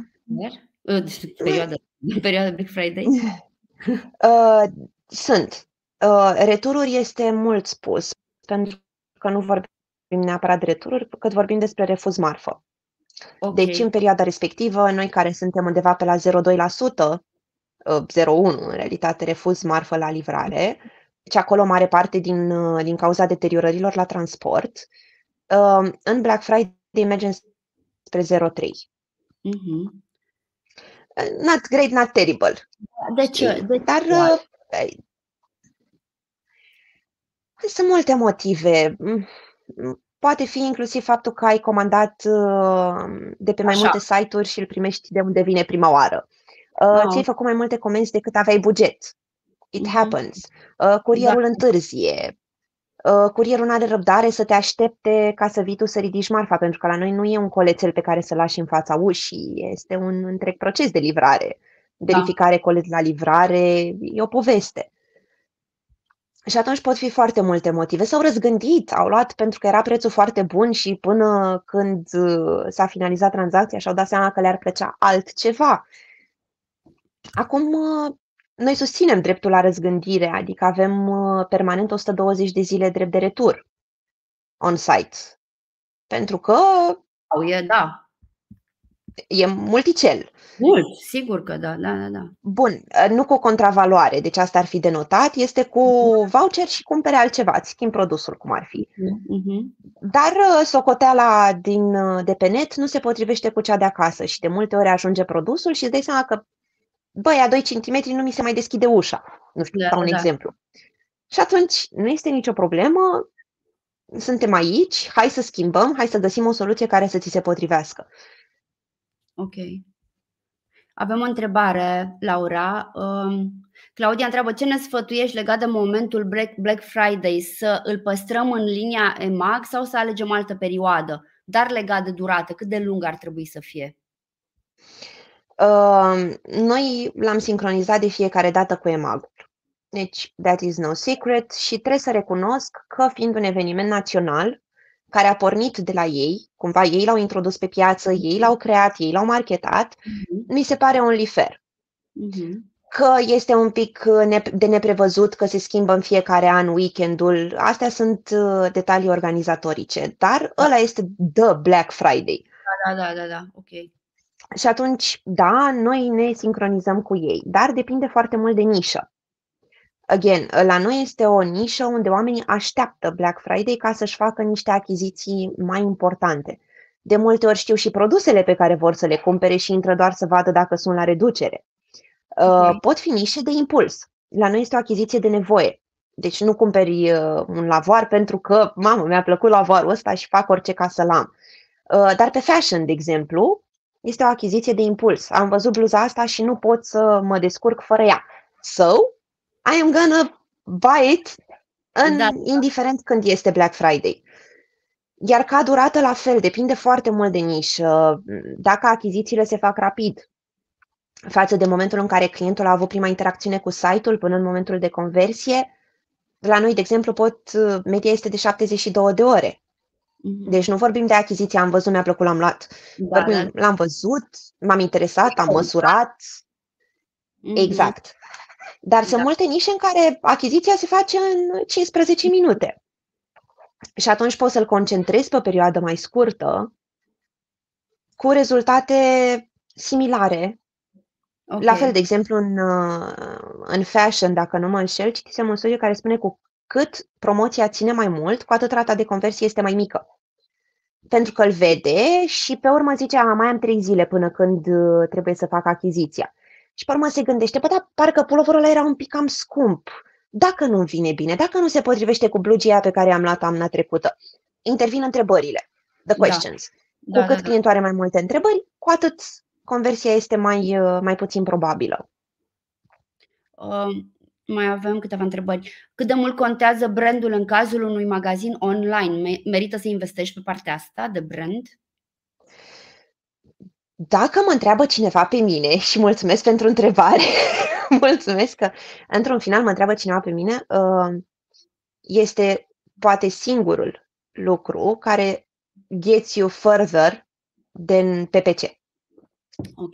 uh, perioada, perioada Black Friday? Uh, sunt. Uh, retururi este mult spus, pentru că nu vorbim vorbim neapărat de retururi, cât vorbim despre refuz marfă. Okay. Deci, în perioada respectivă, noi care suntem undeva pe la 0,2%, 0,1% uh, în realitate, refuz marfă la livrare, deci acolo mare parte din, uh, din cauza deteriorărilor la transport. Uh, în Black Friday mergem spre 0,3%. Mm-hmm. Not great, not terrible. De ce? De Dar sunt multe motive. Mm, Poate fi inclusiv faptul că ai comandat uh, de pe mai Așa. multe site-uri și îl primești de unde vine prima oară. Uh, oh. Ți-ai făcut mai multe comenzi decât aveai buget. It mm-hmm. happens. Uh, curierul da. întârzie. Curierul nu are răbdare să te aștepte ca să vii tu să ridici marfa, pentru că la noi nu e un colețel pe care să lași în fața ușii, este un întreg proces de livrare. Da. Verificare, da. colet la livrare, e o poveste. Și atunci pot fi foarte multe motive. S-au răzgândit, au luat pentru că era prețul foarte bun și până când uh, s-a finalizat tranzacția și-au dat seama că le-ar plăcea altceva. Acum, uh, noi susținem dreptul la răzgândire, adică avem uh, permanent 120 de zile drept de retur on-site. Pentru că... Au, e, da. E multicel. Mult, sigur că da, da, da, da. Bun, nu cu contravaloare, deci asta ar fi denotat, este cu mhm. voucher și cumpere altceva, îți schimb produsul cum ar fi. Uh-huh. Dar uh, socoteala din, uh, de pe net nu se potrivește cu cea de acasă și de multe ori ajunge produsul și îți dai seama că, băi, a 2 cm nu mi se mai deschide ușa. Nu știu, da, un da. exemplu. Și atunci nu este nicio problemă, suntem aici, hai să schimbăm, hai să găsim o soluție care să ți se potrivească. Ok. Avem o întrebare, Laura. Um, Claudia întreabă ce ne sfătuiești legat de momentul Black, Black Friday, să îl păstrăm în linia EMAG sau să alegem altă perioadă, dar legat de durată, cât de lung ar trebui să fie? Uh, noi l-am sincronizat de fiecare dată cu EMAG. Deci, that is no secret și trebuie să recunosc că fiind un eveniment național, care a pornit de la ei, cumva ei l-au introdus pe piață, ei l-au creat, ei l-au marketat, uh-huh. mi se pare un lifer. Uh-huh. Că este un pic uh, de neprevăzut, că se schimbă în fiecare an weekendul, astea sunt uh, detalii organizatorice, dar da. ăla este The Black Friday. Da, da, da, da, ok. Și atunci, da, noi ne sincronizăm cu ei, dar depinde foarte mult de nișă. Again, la noi este o nișă unde oamenii așteaptă Black Friday ca să-și facă niște achiziții mai importante. De multe ori știu și produsele pe care vor să le cumpere și intră doar să vadă dacă sunt la reducere. Uh, okay. Pot fi nișe de impuls. La noi este o achiziție de nevoie. Deci nu cumperi uh, un lavoar pentru că, mamă, mi-a plăcut lavoarul ăsta și fac orice ca să-l am. Uh, dar pe fashion, de exemplu, este o achiziție de impuls. Am văzut bluza asta și nu pot să mă descurc fără ea. So, I am gonna buy it în, da. indiferent când este Black Friday. Iar ca durată la fel, depinde foarte mult de nișă. Dacă achizițiile se fac rapid, față de momentul în care clientul a avut prima interacțiune cu site-ul până în momentul de conversie, la noi, de exemplu, pot, media este de 72 de ore. Mm-hmm. Deci nu vorbim de achiziție, am văzut, mi-a plăcut, l-am luat. Da, vorbim, da. L-am văzut, m-am interesat, am măsurat. Mm-hmm. Exact. Dar da. sunt multe nișe în care achiziția se face în 15 minute. Și atunci poți să-l concentrezi pe o perioadă mai scurtă, cu rezultate similare. Okay. La fel, de exemplu, în, în fashion, dacă nu mă înșel, citisem un studiu care spune cu cât promoția ține mai mult, cu atât rata de conversie este mai mică. Pentru că îl vede și pe urmă zice, a, mai am trei zile până când uh, trebuie să fac achiziția. Și pe urmă se gândește, bă, dar parcă puloverul ăla era un pic cam scump. Dacă nu vine bine, dacă nu se potrivește cu blugia pe care am luat amna trecută, intervin întrebările, the da. questions. Da. Cu da, cât da, da. clientul are mai multe întrebări, cu atât conversia este mai, uh, mai puțin probabilă. Uh, mai avem câteva întrebări. Cât de mult contează brandul în cazul unui magazin online? Merită să investești pe partea asta de brand? Dacă mă întreabă cineva pe mine și mulțumesc pentru întrebare, mulțumesc că într-un final mă întreabă cineva pe mine, uh, este poate singurul lucru care gets you further than PPC. Ok.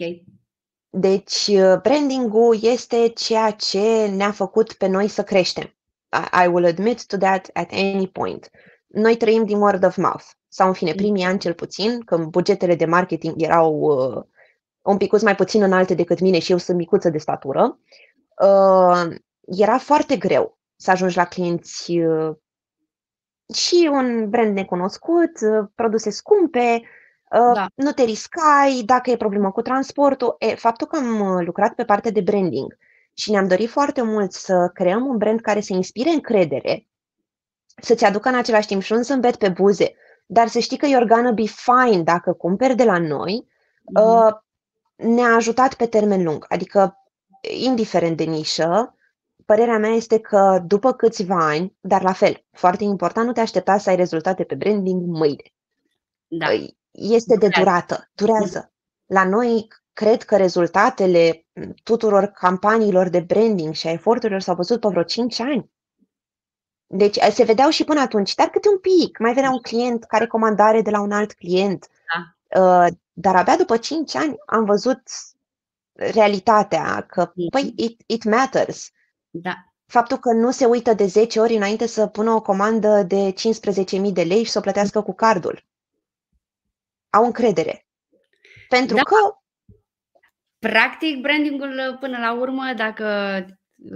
Deci, uh, branding-ul este ceea ce ne-a făcut pe noi să creștem. I will admit to that at any point. Noi trăim din word of mouth sau în fine primii ani cel puțin, când bugetele de marketing erau uh, un pic mai puțin înalte decât mine și eu sunt micuță de statură, uh, era foarte greu să ajungi la clienți uh, și un brand necunoscut, uh, produse scumpe, uh, da. nu te riscai, dacă e problemă cu transportul. E, faptul că am uh, lucrat pe partea de branding și ne-am dorit foarte mult să creăm un brand care să inspire încredere, să-ți aducă în același timp și un zâmbet pe buze, dar să știi că you're gonna be fine dacă cumperi de la noi, mm-hmm. uh, ne-a ajutat pe termen lung. Adică, indiferent de nișă, părerea mea este că după câțiva ani, dar la fel, foarte important, nu te aștepta să ai rezultate pe branding mâine. Da. Este de durată, durează. La noi, cred că rezultatele tuturor campaniilor de branding și a eforturilor s-au văzut pe vreo 5 ani. Deci se vedeau și până atunci, dar câte un pic. Mai venea un client care comandare de la un alt client. Da. Uh, dar abia după 5 ani am văzut realitatea că, mm-hmm. păi, it, it matters. Da. Faptul că nu se uită de 10 ori înainte să pună o comandă de 15.000 de lei și să o plătească cu cardul. Au încredere. Pentru da. că Practic, brandingul până la urmă, dacă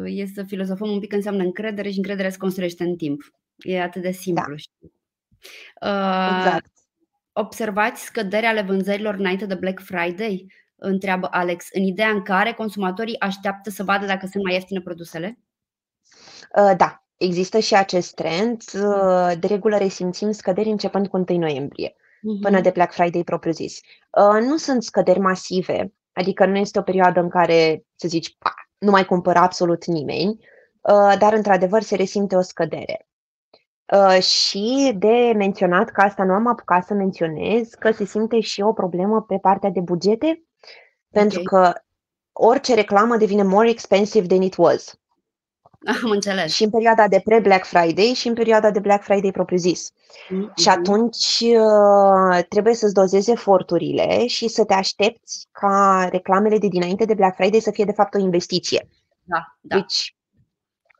e să filozofăm un pic, înseamnă încredere și încredere se construiește în timp. E atât de simplu. Da. Uh, exact. Observați scăderea ale vânzărilor înainte de Black Friday? Întreabă Alex, în ideea în care consumatorii așteaptă să vadă dacă sunt mai ieftine produsele? Uh, da, există și acest trend. Uh, de regulă resimțim scăderi începând cu 1 noiembrie, uh-huh. până de Black Friday propriu-zis. Uh, nu sunt scăderi masive, adică nu este o perioadă în care să zici, pa, nu mai cumpără absolut nimeni, uh, dar într-adevăr se resimte o scădere. Uh, și de menționat, că asta nu am apucat să menționez, că se simte și o problemă pe partea de bugete, okay. pentru că orice reclamă devine more expensive than it was. Am înțeles. Și în perioada de pre-Black Friday și în perioada de Black Friday propriu-zis. Mm-hmm. Și atunci uh, trebuie să-ți dozezi eforturile și să te aștepți ca reclamele de dinainte de Black Friday să fie de fapt o investiție. Da, da. Which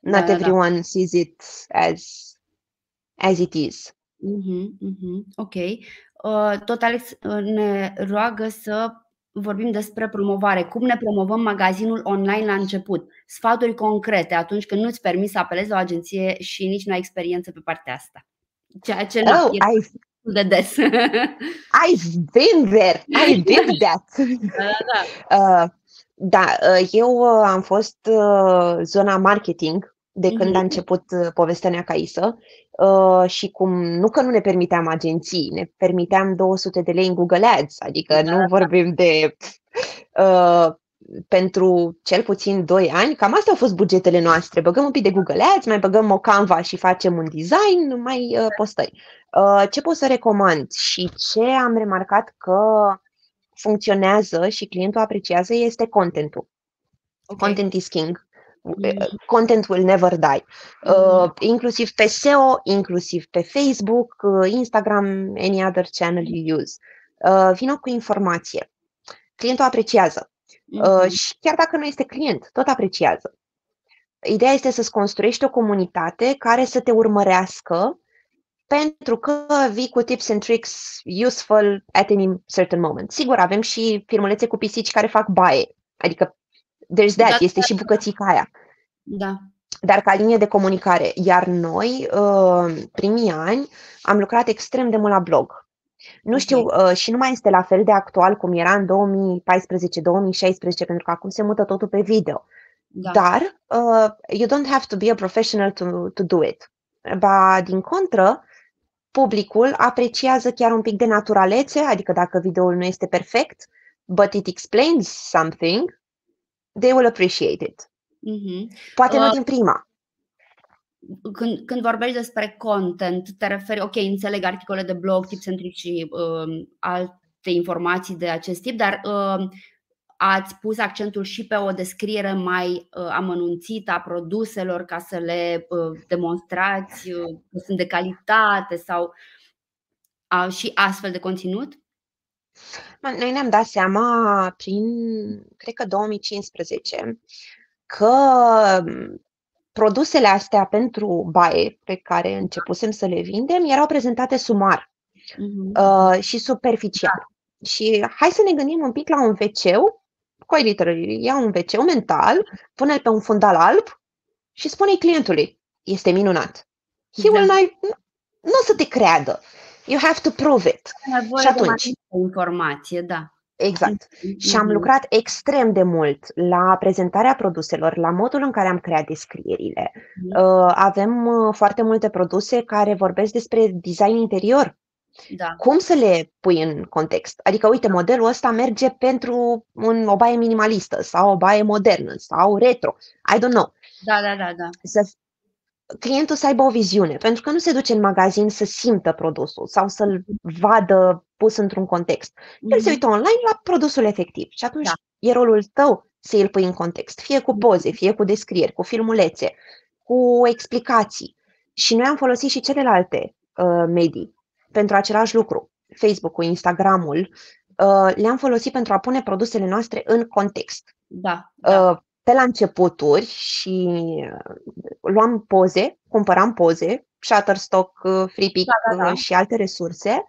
not da, everyone da. sees it as, as it is. Mm-hmm, mm-hmm. Ok. Uh, tot Alex uh, ne roagă să vorbim despre promovare. Cum ne promovăm magazinul online la început? Sfaturi concrete atunci când nu-ți permis să apelezi la o agenție și nici nu ai experiență pe partea asta. Ceea ce oh, nu e de des. I've been there. I did that. da, da. Uh, da, uh, eu uh, am fost uh, zona marketing de când mm-hmm. a început uh, povestea Neacaisă uh, și cum nu că nu ne permiteam agenții, ne permiteam 200 de lei în Google Ads, adică da. nu vorbim de uh, pentru cel puțin 2 ani, cam astea au fost bugetele noastre. Băgăm un pic de Google Ads, mai băgăm o Canva și facem un design, mai uh, postări. Uh, ce pot să recomand și ce am remarcat că funcționează și clientul apreciază este contentul. Okay. Content is king. Mm-hmm. content will never die. Uh, inclusiv pe SEO, inclusiv pe Facebook, uh, Instagram, any other channel you use. Uh, vină cu informație. Clientul apreciază. Uh, și chiar dacă nu este client, tot apreciază. Ideea este să-ți construiești o comunitate care să te urmărească pentru că vii cu tips and tricks useful at any certain moment. Sigur, avem și firmulețe cu pisici care fac baie, adică there's that, da, este da, și da. bucățica aia. Da. Dar ca linie de comunicare. Iar noi, uh, primii ani, am lucrat extrem de mult la blog. Nu știu, uh, și nu mai este la fel de actual cum era în 2014-2016, pentru că acum se mută totul pe video. Da. Dar uh, you don't have to be a professional to, to do it. Ba, din contră, publicul apreciază chiar un pic de naturalețe, adică dacă videoul nu este perfect, but it explains something, they will appreciate it. Mm-hmm. Poate uh, nu din prima. Când, când vorbești despre content, te referi, ok, înțeleg articole de blog, tips and tricks și uh, alte informații de acest tip, dar uh, ați pus accentul și pe o descriere mai uh, amănunțită a produselor ca să le uh, demonstrați uh, că sunt de calitate sau uh, și astfel de conținut? Noi ne-am dat seama prin, cred că 2015, că produsele astea pentru baie pe care începusem să le vindem erau prezentate sumar uh-huh. uh, și superficial. Și hai să ne gândim un pic la un wc cu literally, ia un wc mental, pune-l pe un fundal alb și spune clientului, este minunat. He da. will not, nu o să te creadă. You have to prove it. și atunci, de informație, da. Exact. Mm-hmm. Și am lucrat extrem de mult la prezentarea produselor, la modul în care am creat descrierile. Mm-hmm. Uh, avem uh, foarte multe produse care vorbesc despre design interior. Da. Cum să le pui în context? Adică, uite, modelul ăsta merge pentru un, o baie minimalistă sau o baie modernă sau retro. I don't know. Da, da, da. da. Să, clientul să aibă o viziune, pentru că nu se duce în magazin să simtă produsul sau să-l vadă pus într-un context. El se mhm. uită online la produsul efectiv și atunci da. e rolul tău să îl pui în context, fie cu poze, fie cu descrieri, cu filmulețe, cu explicații. Și noi am folosit și celelalte uh, medii pentru același lucru. Facebook-ul, Instagramul, uh, le-am folosit pentru a pune produsele noastre în context. Da, da. Uh, pe la începuturi și uh, luam poze, cumpăram poze, Shutterstock, uh, FreePic da, da, da. și alte resurse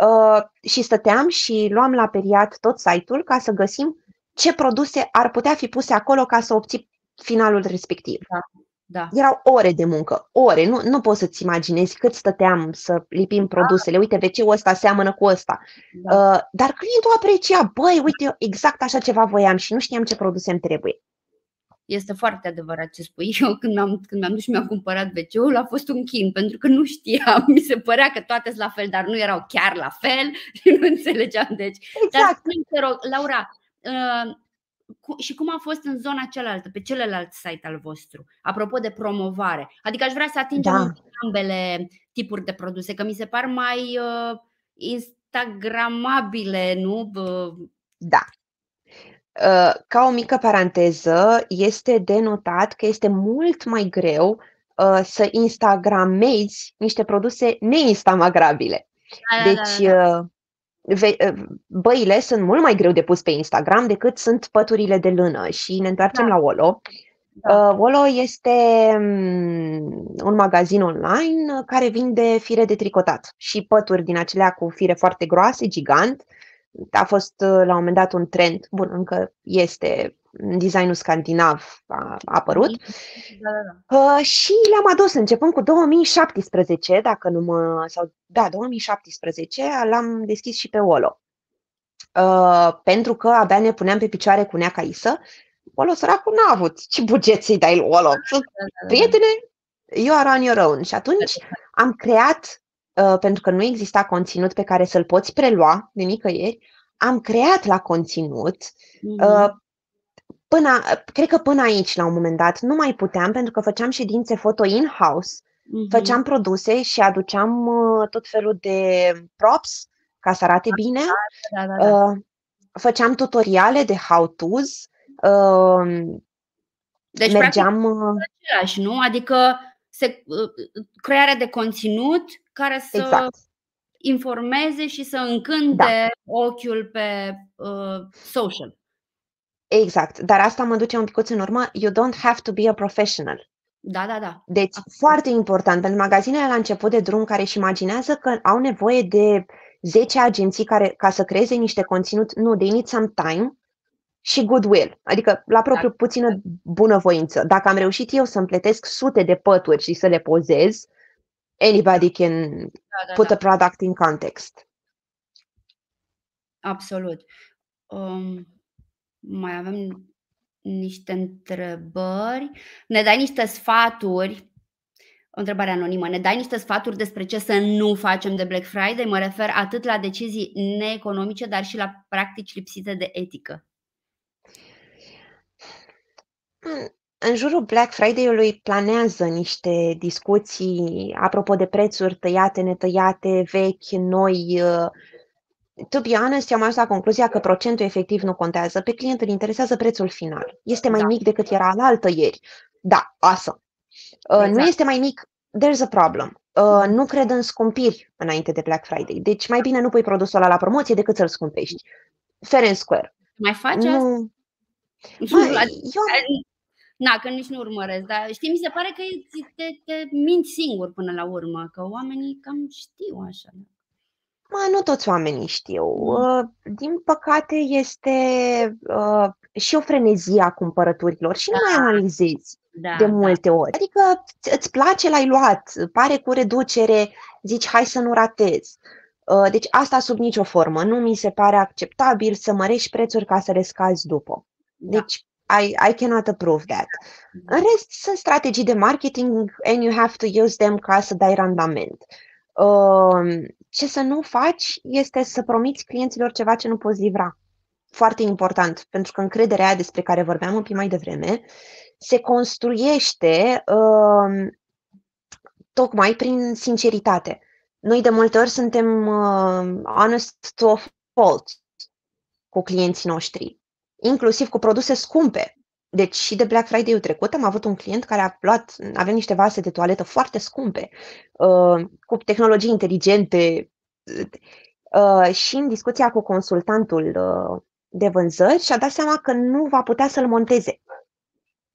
uh, și stăteam și luam la periat tot site-ul ca să găsim ce produse ar putea fi puse acolo ca să obții finalul respectiv. Da. Da. Erau ore de muncă, ore. Nu, nu poți să-ți imaginezi cât stăteam să lipim da. produsele. Uite, wc ăsta seamănă cu ăsta. Da. Uh, dar clientul aprecia, băi, uite, eu exact așa ceva voiam și nu știam ce produse îmi trebuie. Este foarte adevărat ce spui. Eu când mi-am, când mi-am dus și mi-am cumpărat wc a fost un chin, pentru că nu știam. Mi se părea că toate sunt la fel, dar nu erau chiar la fel și nu înțelegeam. Deci, exact. Dar, te rog, Laura, uh, cu, și cum a fost în zona cealaltă, pe celălalt site al vostru, apropo de promovare. Adică aș vrea să atingem da. ambele tipuri de produse, că mi se par mai uh, instagramabile, nu? Da. Uh, ca o mică paranteză, este de notat că este mult mai greu uh, să instagramezi niște produse neinstamagrabile. Da, da, deci, da, da, da băile sunt mult mai greu de pus pe Instagram decât sunt păturile de lână și ne întoarcem da. la Olo. Da. Uh, Olo este mm, un magazin online care vinde fire de tricotat și pături din acelea cu fire foarte groase, gigant. A fost uh, la un moment dat un trend, bun, încă este designul scandinav a, apărut. Da, da, da. Uh, și le-am adus începând cu 2017, dacă nu mă. sau da, 2017, l-am deschis și pe Olo. Uh, pentru că abia ne puneam pe picioare cu neaca Isă. Olo săracul n-a avut ce buget să-i dai lui Olo. Da, da, da, da. Prietene, you are on your own. Și atunci am creat, uh, pentru că nu exista conținut pe care să-l poți prelua de nicăieri, am creat la conținut mm-hmm Până, cred că până aici, la un moment dat, nu mai puteam pentru că făceam ședințe foto in-house, uh-huh. făceam produse și aduceam uh, tot felul de props ca să arate da, bine. Da, da, da. Uh, făceam tutoriale de how-tos. Uh, deci, mergeam, practic, același, nu? Adică se, uh, crearea de conținut care să exact. informeze și să încânte da. ochiul pe uh, social. Exact, dar asta mă duce un pic în urmă. You don't have to be a professional. Da, da, da. Deci, Absolut. foarte important pentru magazinele la început de drum care își imaginează că au nevoie de 10 agenții care, ca să creeze niște conținut. Nu, they need some time și goodwill, adică la propriu da. puțină bunăvoință. Dacă am reușit eu să împletesc sute de pături și să le pozez, anybody can da, da, put da. a product in context. Absolut. Um, mai avem niște întrebări. Ne dai niște sfaturi o întrebare anonimă. Ne dai niște sfaturi despre ce să nu facem de Black Friday? Mă refer atât la decizii neeconomice, dar și la practici lipsite de etică. În jurul Black Friday-ului planează niște discuții apropo de prețuri tăiate, netăiate, vechi, noi, to be honest, eu am ajuns la concluzia că procentul efectiv nu contează. Pe client îl interesează prețul final. Este mai da. mic decât era la altă ieri. Da, awesome. Uh, exact. Nu este mai mic, there's a problem. Uh, nu cred în scumpiri înainte de Black Friday. Deci mai bine nu pui produsul ăla la promoție decât să-l scumpești. Fair and square. Mai faci nu... asta? Mai, eu... Na, că nici nu urmăresc, dar știi, mi se pare că te, te minți singur până la urmă, că oamenii cam știu așa. Mă, nu toți oamenii știu. Mm. Uh, din păcate este uh, și o frenezie a cumpărăturilor și da. nu mai analizezi da, de da. multe da. ori. Adică îți place, l-ai luat, pare cu reducere, zici hai să nu ratezi. Uh, deci asta sub nicio formă. Nu mi se pare acceptabil să mărești prețuri ca să le scazi după. Da. Deci I, I cannot approve that. În rest, sunt strategii de marketing and you have to use them ca să dai randament. Uh, ce să nu faci este să promiți clienților ceva ce nu poți livra. Foarte important, pentru că încrederea aia despre care vorbeam un pic mai devreme se construiește uh, tocmai prin sinceritate. Noi de multe ori suntem uh, honest to a fault cu clienții noștri, inclusiv cu produse scumpe. Deci și de Black Friday-ul trecut am avut un client care a luat, avem niște vase de toaletă foarte scumpe, uh, cu tehnologii inteligente uh, și în discuția cu consultantul uh, de vânzări și-a dat seama că nu va putea să-l monteze.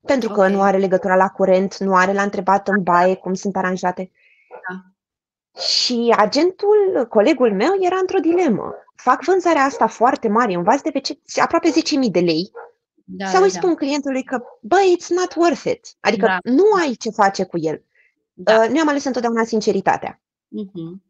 Pentru că okay. nu are legătura la curent, nu are la întrebat în baie cum sunt aranjate. Da. Și agentul, colegul meu, era într-o dilemă. Fac vânzarea asta foarte mare, învaț de pe ce, aproape 10.000 de lei, da, sau îi da. spun clientului că, bă, it's not worth it. Adică da. nu ai ce face cu el. Da. Uh, noi am ales întotdeauna sinceritatea. Uh-huh.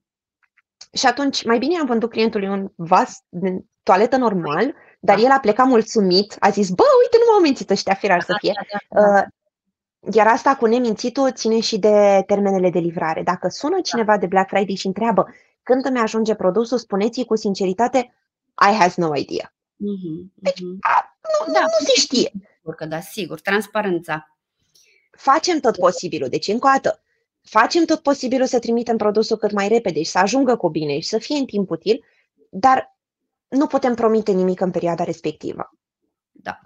Și atunci, mai bine am vândut clientului un vas de toaletă normal, dar da. el a plecat mulțumit, a zis, bă, uite, nu m-au mințit ăștia firar să fie. Da, da, da. Uh, iar asta cu nemințitul ține și de termenele de livrare. Dacă sună da. cineva de Black Friday și întreabă când îmi ajunge produsul, spuneți-i cu sinceritate, I have no idea. Mm-hmm, deci, a, nu, da, nu se știe. Sigur că da, sigur, transparența. Facem tot posibilul, deci încă o dată, facem tot posibilul să trimitem produsul cât mai repede și să ajungă cu bine și să fie în timp util, dar nu putem promite nimic în perioada respectivă. Da.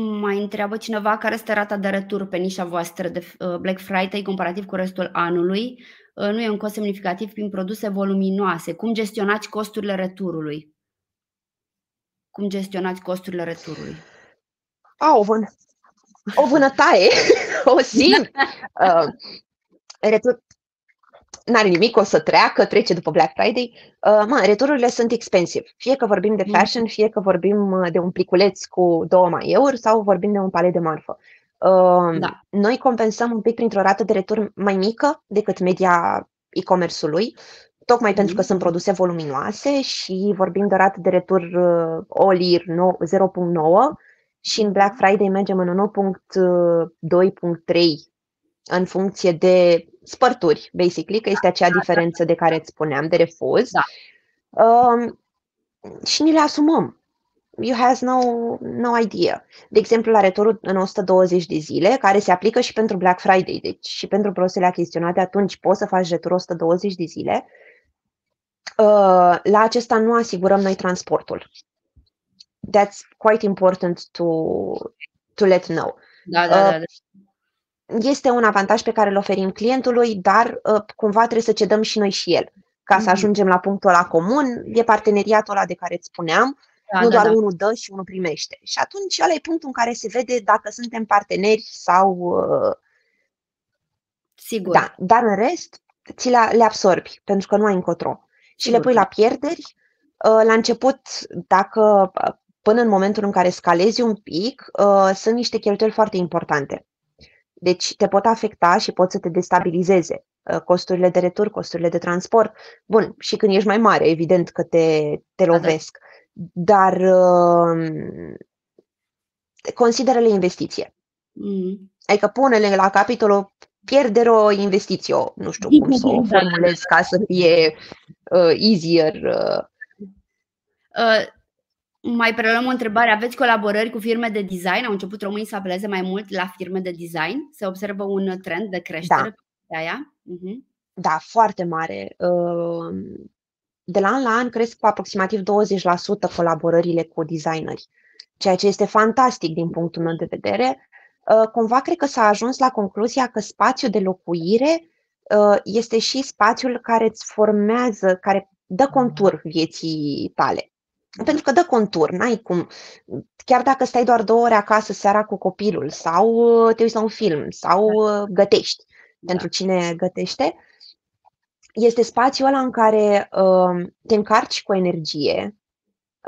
Mai întreabă cineva care este rata de retur pe nișa voastră de uh, Black Friday comparativ cu restul anului. Uh, nu e un cost semnificativ prin produse voluminoase. Cum gestionați costurile returului? Cum gestionați costurile returului? A, o, vân- o vânătaie, o simt. Uh, retur- n-are nimic, o să treacă, trece după Black Friday. Uh, mă, retururile sunt expensive. Fie că vorbim de mm. fashion, fie că vorbim uh, de un pliculeț cu 2 mai euri sau vorbim de un palet de marfă. Uh, da. Noi compensăm un pic printr-o rată de retur mai mică decât media e-commerce-ului, tocmai mm. pentru că sunt produse voluminoase și vorbim de o rată de retur uh, all-year 0.9 și în Black Friday mergem în 1.2.3 în funcție de spărturi, basically, că este acea diferență de care îți spuneam, de refuz. Da. Um, și ni le asumăm. You have no, no idea. De exemplu, la retorul în 120 de zile, care se aplică și pentru Black Friday, deci și pentru produsele achiziționate, atunci poți să faci retur 120 de zile. Uh, la acesta nu asigurăm noi transportul. That's quite important to, to let know. Da, da, da. Uh, da este un avantaj pe care îl oferim clientului, dar uh, cumva trebuie să cedăm și noi și el. Ca mm-hmm. să mhm. ajungem la punctul ăla comun, e parteneriatul ăla de care îți spuneam, da, nu da, doar da. unul dă și unul primește. Și atunci ăla e punctul în care se vede dacă suntem parteneri sau... Uh, Sigur. Da, dar în rest, ți le, le absorbi, pentru că nu ai încotro. Și Sigur. le pui la pierderi. Uh, la început, dacă până în momentul în care scalezi un pic, sunt niște cheltuieli foarte importante. Deci te pot afecta și pot să te destabilizeze uh, costurile de retur, costurile de transport. Bun, și când ești mai mare, evident că te, te da, da. lovesc. Dar uh, consideră-le investiție. Mm. Adică pune-le la capitolul pierdere o investiție, nu știu cum să o formulez ca să fie uh, easier. Uh. Uh, mai preluăm o întrebare. Aveți colaborări cu firme de design? Au început românii să apeleze mai mult la firme de design? Se observă un trend de creștere da. pe aia? Uh-huh. Da, foarte mare. Uh, de la an la an cresc cu aproximativ 20% colaborările cu designeri, ceea ce este fantastic din punctul meu de vedere. Uh, cumva cred că s-a ajuns la concluzia că spațiul de locuire uh, este și spațiul care îți formează, care dă contur vieții tale. Pentru că dă contur, n-ai cum. Chiar dacă stai doar două ore acasă seara cu copilul sau uh, te uiți la un film sau da. uh, gătești, da. pentru cine gătește, este spațiul ăla în care uh, te încarci cu energie,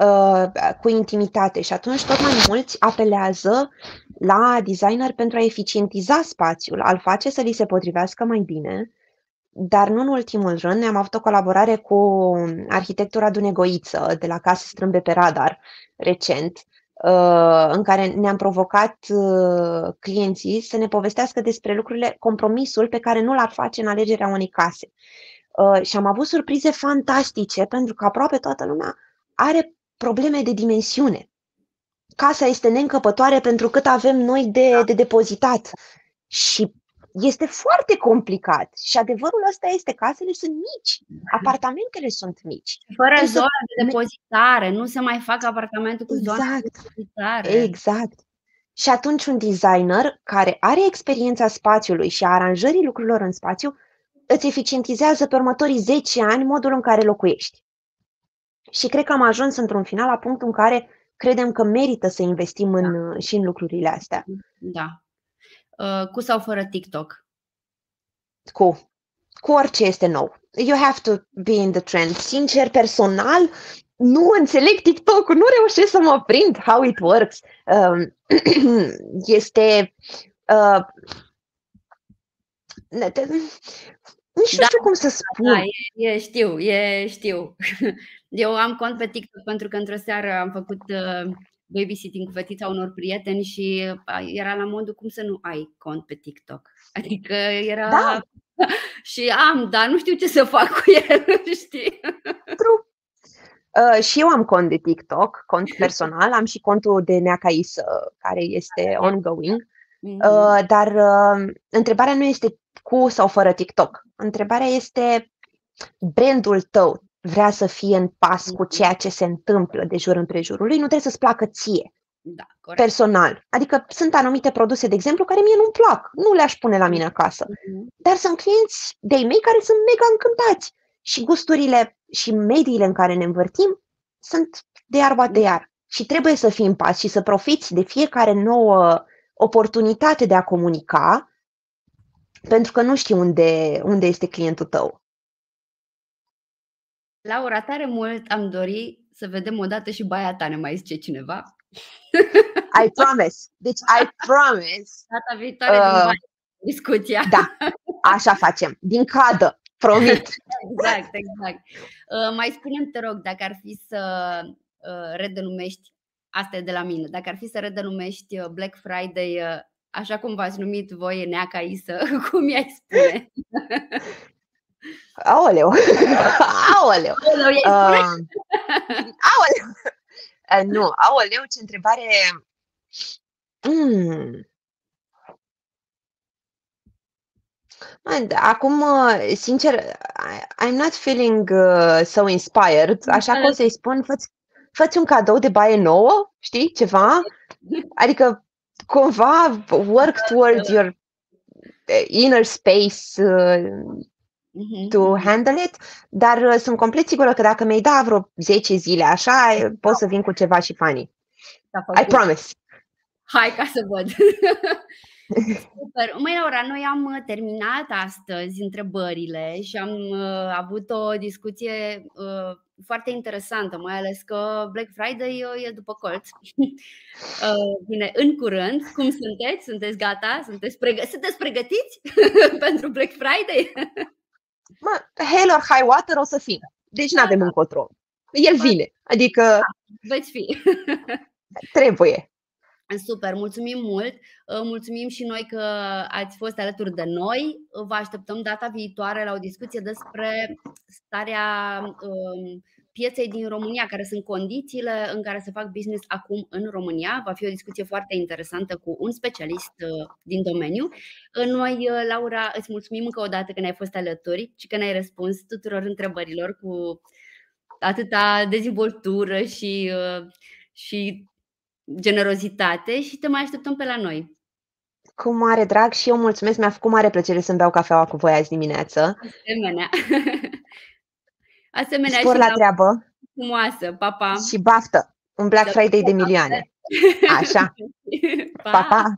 uh, cu intimitate și atunci tot mai mulți apelează la designer pentru a eficientiza spațiul, al face să li se potrivească mai bine dar nu în ultimul rând, am avut o colaborare cu arhitectura Radu Negoiță de la Case Strâmbe pe Radar recent, uh, în care ne-am provocat uh, clienții să ne povestească despre lucrurile, compromisul pe care nu l-ar face în alegerea unei case. Uh, și am avut surprize fantastice pentru că aproape toată lumea are probleme de dimensiune. Casa este neîncăpătoare pentru cât avem noi de, da. de depozitat. Și este foarte complicat și adevărul ăsta este, casele sunt mici, mhm. apartamentele sunt mici. Fără tu zonă de depozitare, nu se mai fac apartamente cu exact, zone de depozitare. Exact. Și atunci un designer care are experiența spațiului și a aranjării lucrurilor în spațiu, îți eficientizează pe următorii 10 ani modul în care locuiești. Și cred că am ajuns într-un final la punctul în care credem că merită să investim în, da. și în lucrurile astea. Da. Uh, cu sau fără TikTok? Cu. cu orice este nou. You have to be in the trend. Sincer, personal, nu înțeleg TikTok, nu reușesc să mă prind how it works. Um, este uh, nu știu, da, știu cum să spun. Da, e, e, știu, e, știu. Eu am cont pe TikTok pentru că într-o seară am făcut uh, babysitting cu fetița unor prieteni și uh, era la modul cum să nu ai cont pe TikTok. Adică era... Da. și am, dar nu știu ce să fac cu el, știi? True. Uh, și eu am cont de TikTok, cont personal, am și contul de Neacaisă, care este ongoing. Mm-hmm. Uh, dar uh, întrebarea nu este cu sau fără TikTok. Întrebarea este brandul tău vrea să fie în pas cu mm-hmm. ceea ce se întâmplă de jur împrejurul lui, nu trebuie să-ți placă ție. Da, corect. personal. Adică sunt anumite produse, de exemplu, care mie nu-mi plac. Nu le-aș pune la mine acasă. Mm-hmm. Dar sunt clienți de-ai mei care sunt mega încântați. Și gusturile și mediile în care ne învârtim sunt de iarba de iar. Și trebuie să fii în pas și să profiți de fiecare nouă oportunitate de a comunica, pentru că nu știi unde, unde este clientul tău. Laura, tare mult am dori să vedem odată și baia ta, ne mai zice cineva. I promise. Deci, I promise. Data viitoare uh, din baia, discuția. Da, așa facem. Din cadă, promit. exact, exact. Uh, mai spunem te rog, dacă ar fi să uh, redenumești Asta e de la mine. Dacă ar fi să redenumești uh, Black Friday uh, așa cum v-ați numit voi Neaca Isă, cum i-ai spune? Aoleu! Aoleu! Aoleu, uh, aoleu! Uh, nu, aoleu, ce întrebare... Mm. Acum, uh, sincer, I'm not feeling uh, so inspired, așa că o să-i spun, fă fă un cadou de baie nouă, știi, ceva. Adică cumva work towards your eh, inner space uh, mm-hmm. To handle it, dar uh, sunt complet sigură că dacă mi-ai da vreo 10 zile așa, pot să vin cu ceva și funny. I promise. Hai ca să văd. Super. Măi, Laura, noi am uh, terminat astăzi întrebările și am uh, avut o discuție uh, foarte interesantă, mai ales că Black Friday uh, e după colț. uh, bine, în curând, cum sunteți? Sunteți gata? Sunteți, pregă- sunteți pregătiți pentru Black Friday? Mă, hell or high water o să fim. Deci nu avem da. încotro. El vine. Adică... Da, veți fi. trebuie. Super, mulțumim mult! Mulțumim și noi că ați fost alături de noi. Vă așteptăm data viitoare la o discuție despre starea um, pieței din România, care sunt condițiile în care se fac business acum în România. Va fi o discuție foarte interesantă cu un specialist uh, din domeniu. Noi, uh, Laura, îți mulțumim încă o dată că ne-ai fost alături și că ne-ai răspuns tuturor întrebărilor cu atâta dezvoltură și, uh, și generozitate și te mai așteptăm pe la noi. Cu mare drag și eu mulțumesc, mi-a făcut mare plăcere să-mi beau cafeaua cu voi azi dimineață. Asemenea. Asemenea Spor și la treabă. Frumoasă, papa. Și baftă. Un Black Friday de milioane. Așa. pa, pa. pa.